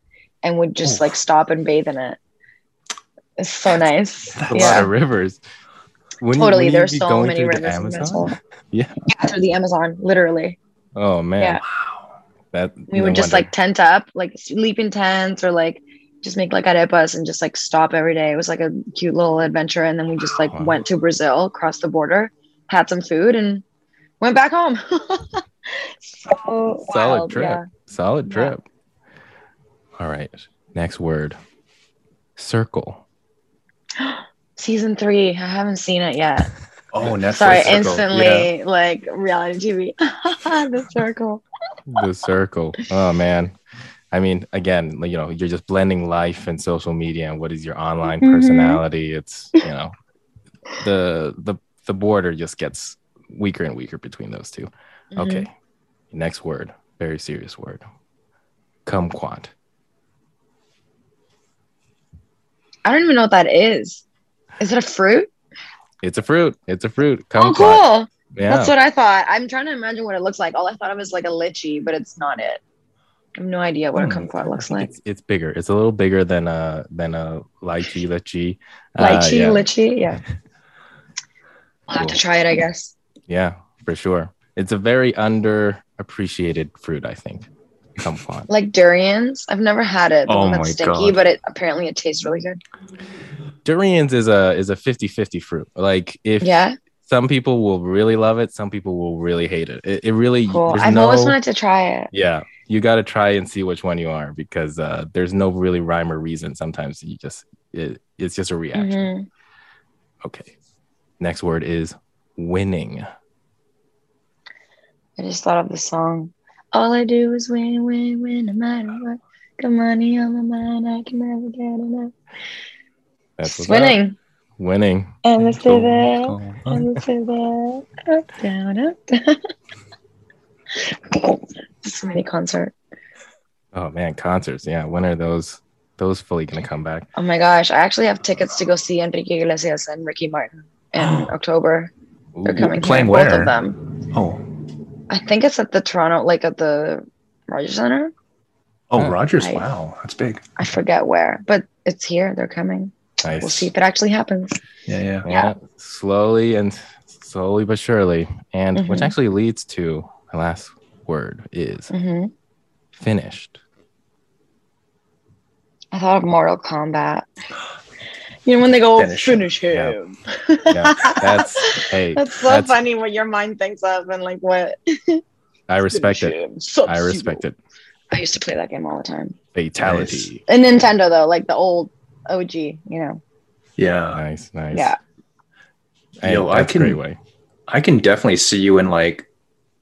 and would just Oof. like stop and bathe in it. It's so nice. That's a lot of rivers. Totally. There's so many through the rivers in Venezuela. Yeah. Yeah, through the Amazon, literally. Oh man. Yeah. Wow. That we no would just wonder. like tent up, like sleep in tents or like just make like arepas and just like stop every day. It was like a cute little adventure. And then we just like Wow. went to Brazil, crossed the border, had some food and went back home. so solid wild, trip. yeah. Solid Yeah. trip. All right. Next word. Circle. Season three. I haven't seen it yet. Oh, Netflix. Sorry, Circle. instantly like reality TV. the circle. the circle. Oh man. I mean, again, you know, you're just blending life and social media and what is your online Mhm. personality. It's you know, the the the border just gets weaker and weaker between those 2 Mhm. Okay, next word, very serious word, kumquat. I don't even know what that is. Is it a fruit? It's a fruit. It's a fruit. Oh, cool. Yeah. That's what I thought. I'm trying to imagine what it looks like. All I thought of is like a lychee, but it's not it. I have no idea what a Hmm. kumquat looks like. it's, it's bigger. It's a little bigger than a than a lychee lychee. Uh, Lychee, yeah. lychee, yeah. I'll have to try it, I guess. Yeah, for sure. It's a very underappreciated fruit, I think. Kumquat. Like durians. I've never had it. The Oh one that's stinky, God. but it apparently it tastes really good. Durians is a is a 50-50 fruit. Like if Yeah, some people will really love it, some people will really hate it. It, it really cool. I've no- always wanted to try it. Yeah, you got to try and see which one you are because uh, there's no really rhyme or reason. Sometimes you just it, it's just a reaction. Mhm. Okay. Next word is winning. I just thought of the song. All I do is win, win, win, no matter what. Got money on my mind, I can never get enough. That's Just what's up. winning. Winning. And let's do that. And let's do that. Up, down, up, down. Just a mini concert. Oh man, concerts. Yeah, when are those those fully gonna come back? Oh my gosh, I actually have tickets to go see Enrique Iglesias and Ricky Martin in October. They're Ooh, coming playing here, both of them. Oh, I think it's at the Toronto, like at the Rogers Center. oh, Huh. Rogers. I- Wow, that's big. I forget where, but it's here. They're coming. Nice. We'll see if it actually happens. Yeah, yeah. Yeah, slowly and slowly but surely, and which Mhm. actually leads to my last word is hmm finished. I thought of Mortal Kombat. You know when they go Finish finish, him." him. Yeah, that's hey, That's so that's- funny what your mind thinks of and like what. I respect it. I respect it. I used to play that game all the time. Fatality. And Nintendo though, like the old OG, you know. Yeah. Nice, nice. Yeah. Hey, Yo, I that's a can- great way. I can definitely see you in like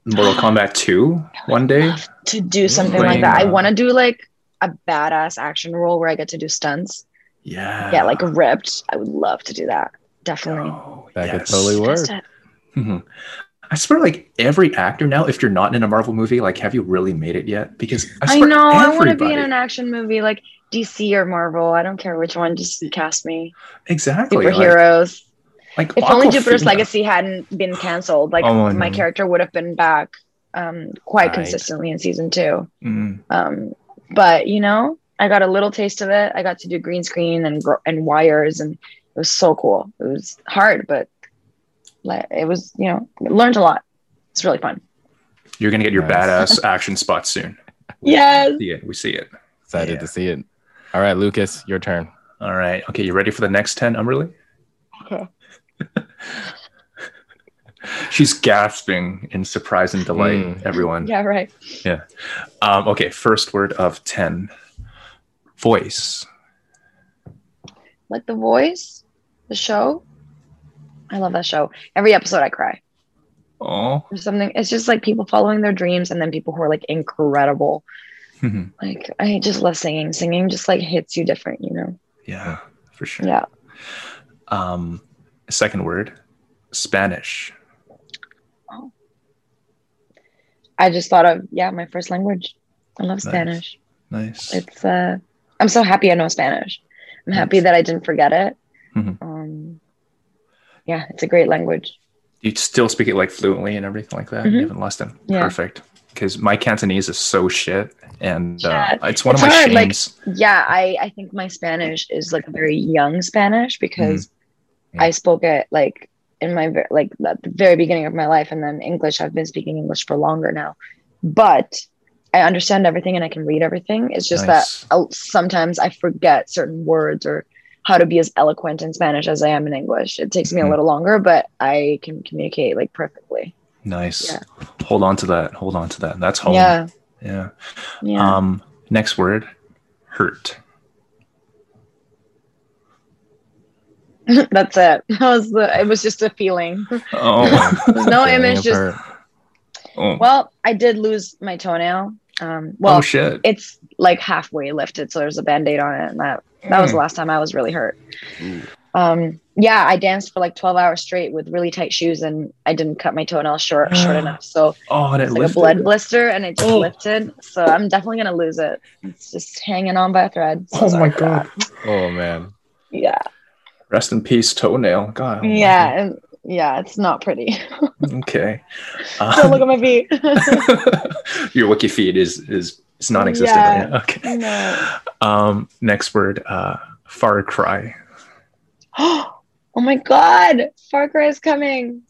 Mortal Kombat 2 one day. To do something Playing, like that. I uh, want to do like a badass action role where I get to do stunts. Yeah. Get like ripped. I would love to do that. Definitely. Oh, That could totally work. Just it. Mhm. I swear, like every actor now, if you're not in a Marvel movie, like, have you really made it yet? Because I, I swear, know. I want to be in an action movie like DC or Marvel. I don't care which one. Just cast me. exactly like- Superheroes. Like, if only Jupiter's Legacy hadn't been canceled, like Oh, my no. character would have been back um, quite Right. consistently in season two. Mm, Um, but you know, I got a little taste of it. I got to do green screen and and wires, and it was so cool. It was hard, but like it was, you know, learned a lot. It's really fun. you're gonna get your Nice. badass action spot soon. Yes. See it. We see it. Excited Yeah. to see it. All right, Lucas, your turn. All right. Okay. You ready for the next ten, Humberly? Okay. She's gasping in surprise and delight. Mm. Everyone. Yeah. Right. Yeah. Um, okay. First word of ten. Voice. Like the voice, the show. I love that show. Every episode, I cry. Oh. Something. It's just like people following their dreams, and then people who are like incredible. Like I just love singing. Singing just like hits you different, you know. yeah. For sure. Yeah. Um, second word. Spanish. I just thought of yeah, my first language. I love Nice. Spanish. Nice. It's uh I'm so happy I know Spanish. I'm happy that I didn't forget it. Mhm. Um yeah, it's a great language. you still speak it like fluently and everything like that. Mhm. You haven't lost it. Yeah. Perfect. Because my Cantonese is so shit, and uh, Yeah. it's one It's of my hard, like- shames. Yeah, I I think my Spanish is like a very young Spanish because Mhm. I spoke it like in my like at the very beginning of my life and then English I've been speaking English for longer now. But I understand everything and I can read everything. It's just Nice. that I'll, sometimes I forget certain words or how to be as eloquent in Spanish as I am in English. It takes me a Mhm. little longer, but I can communicate like perfectly. nice. yeah. Hold on to that. Hold on to that. That's home. Yeah. Yeah. Yeah. Um. Next word. Hurt. That's it. That was the it was just a feeling. Oh. No image, just oh. well, I did lose my toenail Um, well, oh shit. it's like halfway lifted, so there's a band-aid on it, and that that was the last time I was really hurt. Um, yeah, I danced for like 12 hours straight with really tight shoes, and I didn't cut my toenail short short enough, so oh, and it it's like a blood blister, and it just Oh. lifted. So I'm definitely gonna lose it. It's just hanging on by a thread. So Oh my for that. god. Oh man. Yeah, Rest in peace, toenail. God. yeah, and yeah. It's not pretty. Okay. Don't look at my feet. Your wiki feed is is is non-existent. Yeah. right? Okay. no. Um. Next word. Uh. Far Cry. oh my god, Far Cry is coming.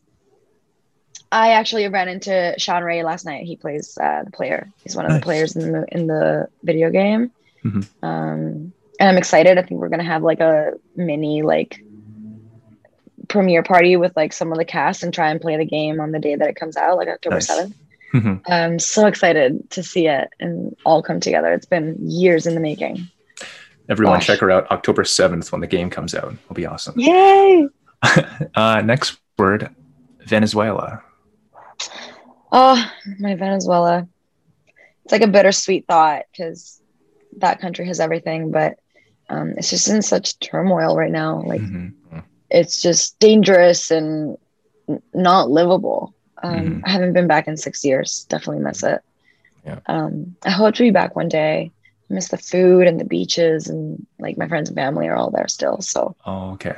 I actually ran into Sean Ray last night. He plays uh, the player. He's one of Nice. the players in the in the video game. Mhm. Um, and I'm excited. I think we're gonna have like a mini like premiere party with like some of the cast and try and play the game on the day that it comes out, like October Nice. seventh. Mhm. I'm so excited to see it and all come together. It's been years in the making. Everyone, Gosh. check her out. October seventh when the game comes out. It'll be awesome. Yay! uh. Next word. Venezuela. Oh, my Venezuela. It's like a bittersweet thought because that country has everything, but um, it's just in such turmoil right now. Like Mhm. It's just dangerous and not livable. Um, Mhm. I haven't been back in six years. Definitely miss it. Yeah. Um, I hope to be back one day. I miss the food and the beaches and like my friends and family are all there still. So, Oh, okay.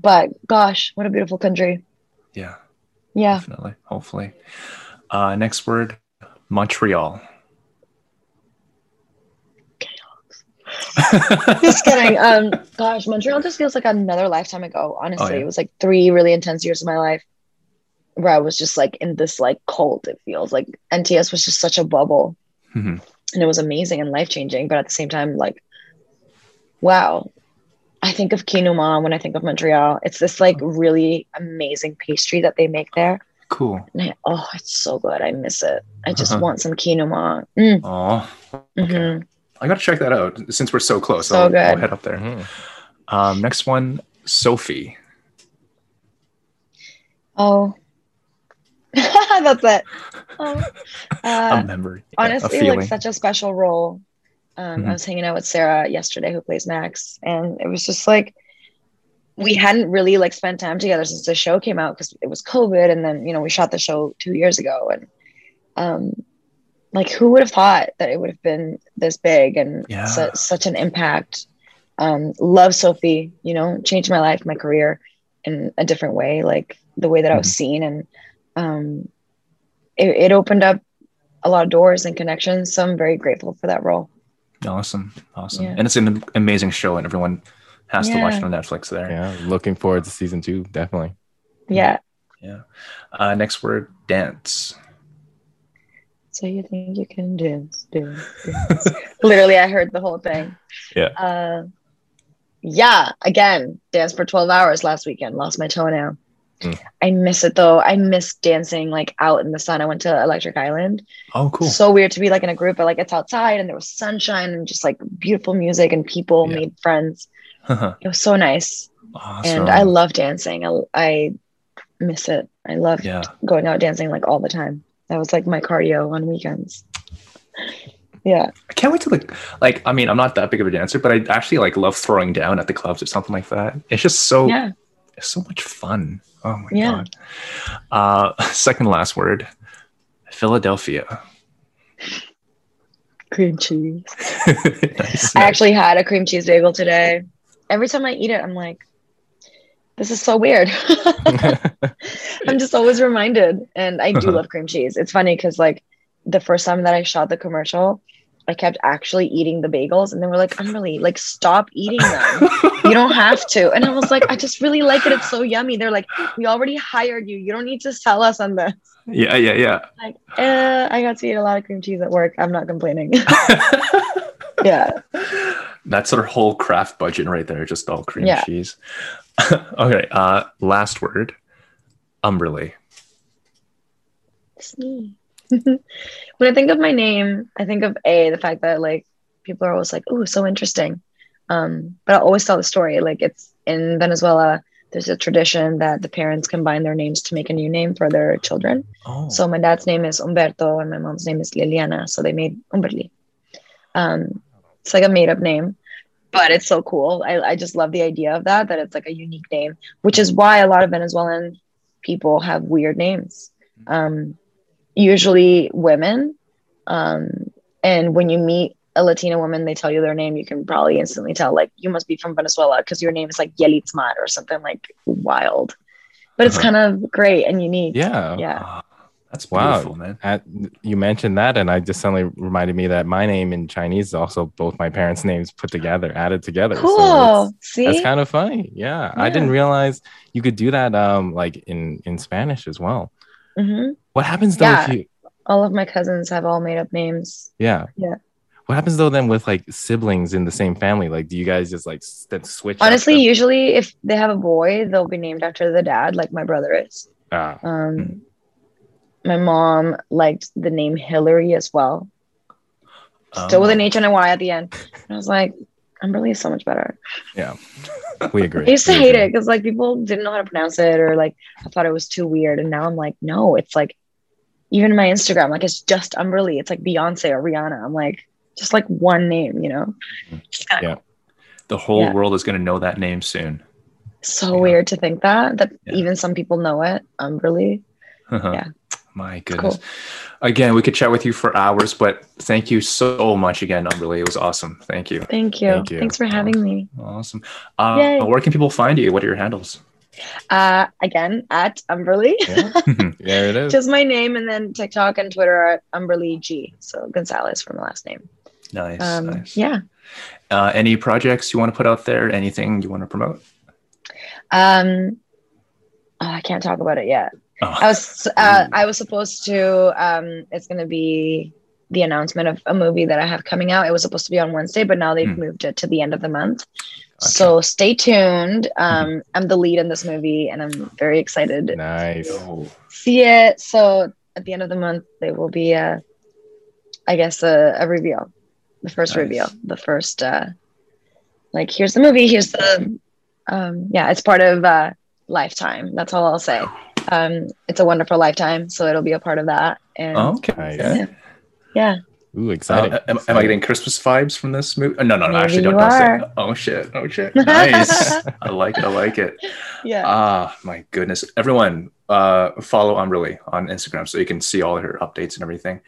but gosh, what a beautiful country. Yeah. Yeah. Definitely. Hopefully. Uh. Next word. Montreal. just kidding. Um, gosh, Montreal just feels like another lifetime ago. Honestly, Oh, yeah. it was like three really intense years of my life where I was just like in this like cult. It feels like NTS was just such a bubble, Mhm. and it was amazing and life changing. But at the same time, like, wow. I think of kouign-amann when I think of Montreal. It's this like really amazing pastry that they make there. Cool. And I, oh, it's so good. I miss it. I just Uh-huh. want some kouign-amann. Mm, Oh, mhm. I gotta check that out since we're so close. So I'll, I'll head up there. Mhm. Um, next one, Sophie. Oh, that's it. Oh. a Uh, memory. yeah, a honestly, feeling. like such a special role. Um, Mhm. I was hanging out with Sarah yesterday, who plays Max, and it was just like we hadn't really like spent time together since the show came out because it was COVID, and then you know we shot the show two years ago, and um, like who would have thought that it would have been this big and Yeah. su- such an impact. Um, love Sophie, you know, changed my life, my career in a different way, like the way that I was Mhm. seen, and um, it, it opened up a lot of doors and connections. So I'm very grateful for that role. awesome, awesome, Yeah. and it's an amazing show, and everyone has to watch it on Netflix. There. Yeah. Looking forward to season two. Definitely. Yeah. Uh, next word, dance. So you think you can dance, dance, dance. Literally, I heard the whole thing. Yeah. Uh, yeah. Again, danced for 12 hours last weekend. Lost my toenail. Mm. I miss it though. I miss dancing like out in the sun. I went to Electric Island. Oh, cool. So weird to be like in a group, but like it's outside and there was sunshine and just like beautiful music and people Yeah. made friends. It was so nice. awesome. And I love dancing. I, I miss it. I love Yeah. going out dancing like all the time. That was like my cardio on weekends. Yeah. I can't wait to like, like. I mean, I'm not that big of a dancer, but I actually like love throwing down at the clubs or something like that. It's just so, Yeah. it's so much fun. Oh my Yeah. god. Uh, second last word, Philadelphia. Cream cheese. nice. I actually had a cream cheese bagel today. Every time I eat it, I'm like, this is so weird. I'm just always reminded. And I do love cream cheese. It's funny because like the first time that I shot the commercial, I kept actually eating the bagels and they were like, Humberly, like stop eating them. You don't have to. And I was like, I just really like it. It's so yummy. They're like, we already hired you. You don't need to sell us on this. yeah, yeah, yeah. Like, uh, I got to eat a lot of cream cheese at work. I'm not complaining. yeah. That's our whole craft budget right there, just all cream Yeah. cheese. okay, uh, last word, Humberly. When I think of my name, I think of A, the fact that like people are always like, oh, so interesting. Um, but I always tell the story. Like it's in Venezuela, there's a tradition that the parents combine their names to make a new name for their children. Oh, So my dad's name is Humberto and my mom's name is Liliana. So they made Humberly. Um, it's like a made up name, but it's so cool. I, I just love the idea of that, that it's like a unique name, which is why a lot of Venezuelan people have weird names. Um, usually women. Um, and when you meet a Latina woman, they tell you their name, you can probably instantly tell, like, you must be from Venezuela because your name is like Yelitzmar or something like wild. But it's Uh-huh. kind of great and unique. Yeah. Yeah. That's Wow. man. At, you mentioned that, and I just suddenly reminded me that my name in Chinese is also both my parents' names put together, added together. So Cool. it's- See? that's kind of funny. Yeah, I didn't realize you could do that. Um, like in in Spanish as well. hmm What happens though if Yeah. you? All of my cousins have all made up names. Yeah. Yeah. What happens though then with like siblings in the same family? Like, do you guys just like s- then switch? Honestly, usually if they have a boy, they'll be named after the dad, like my brother is. Ah, Um, my mom liked the name Hillary as well, still with an. H and a Y at the end. And I was like, Humberly is so much better. Yeah, we agree. I used to We hate agree. it because like people didn't know how to pronounce it or like I thought it was too weird. And now I'm like, no, it's like even my Instagram, like it's just Humberly. It's like Beyonce or Rihanna. I'm like, just like one name, you know? It's Yeah. The whole Yeah. world is going to know that name soon. so Yeah. weird to think that that even some people know it. Humberly. Uh-huh. Yeah. My cool. goodness. Again, we could chat with you for hours, but thank you so much again, Humberly. It was awesome. Thank you. Thank you. Thank you. Thanks for having me. Awesome. Uh, Yay. where can people find you? What are your handles? Uh again at Humberly. Yeah. There it is. Just my name and then TikTok and Twitter are at Humberly G. So Gonzalez from the last name. nice. Um nice. yeah. Uh, any projects you want to put out there? Anything you want to promote? Um oh, I can't talk about it yet. Oh. I was uh, I was supposed to um it's gonna be the announcement of a movie that I have coming out. It was supposed to be on Wednesday, but now they've Hmm. moved it to the end of the month. Gotcha. So stay tuned. Um I'm the lead in this movie and I'm very excited Nice. See it. So at the end of the month there will be a I guess a, a reveal. The first Nice. reveal. The first uh like here's the movie, here's the um yeah, it's part of uh Lifetime. That's all I'll say. Um it's a wonderful lifetime, so it'll be a part of that. And okay. Yeah. yeah. Ooh, exciting. Uh, am, am I getting Christmas vibes from this movie? Uh, No, no, no. Maybe Actually, don't, don't say. it. Oh shit! Oh shit! Nice. I like it. I like it. Yeah. Ah, my goodness. Everyone, uh, follow Humberly on Instagram so you can see all her updates and everything.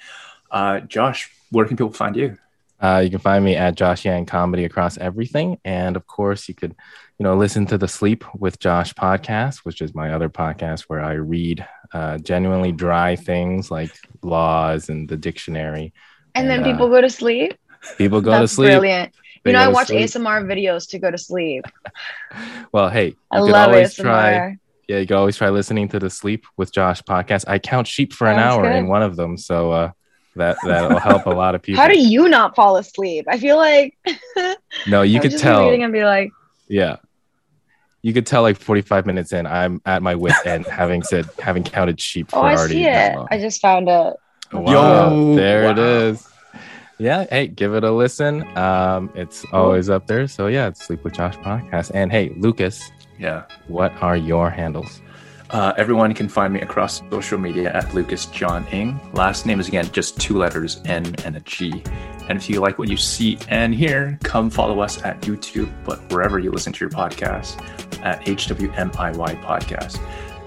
Uh, Josh, where can people find you? Uh, you can find me at Josh Yang Comedy across everything, and of course, you could, you know, listen to the Sleep with Josh podcast, which is my other podcast where I read uh, genuinely dry things like laws and the dictionary. and then uh, people go to sleep. People go That's to sleep. brilliant. They You know, I watch sleep. ASMR videos to go to sleep. Well, hey, you I could always ASMR. try. Yeah, you can always try listening to the Sleep with Josh podcast. I count sheep for an hour good. in one of them, so uh, that that'll help a lot of people. How do you not fall asleep? I feel like no, you could just tell. reading and be like, Yeah. You could tell like 45 minutes in, I'm at my wit end, having said, having counted sheep for "Oh, I already see it. I just found it." Wow, Yo, there it wow. is. Yeah, hey, give it a listen. Um, it's always up there. So yeah, it's Sleep with Josh podcast. And hey, Lucas, Yeah. what are your handles? Uh, everyone can find me across social media at Lucas John Ing. Last name is again just two letters, N and a G. And if you like what you see and hear, come follow us at YouTube, but wherever you listen to your podcast at HWMIY Podcast.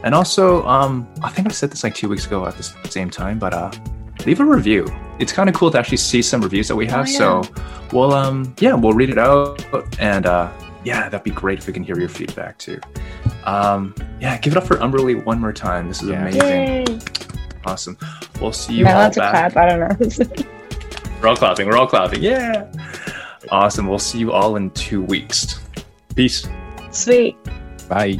And also, um, I think I said this like two weeks ago at the same time, but uh, leave a review. It's kind of cool to actually see some reviews that we have. yeah. So we'll, um, yeah, we'll read it out. And uh, yeah, that'd be great if we can hear your feedback too. Um, yeah, give it up for Humberly one more time. This is Yeah. amazing. Yay! Awesome. We'll see you Am all allowed to back. clap? I don't know. We're all clapping. We're all clapping. Yeah. Awesome. We'll see you all in two weeks. Peace. Sweet. Bye.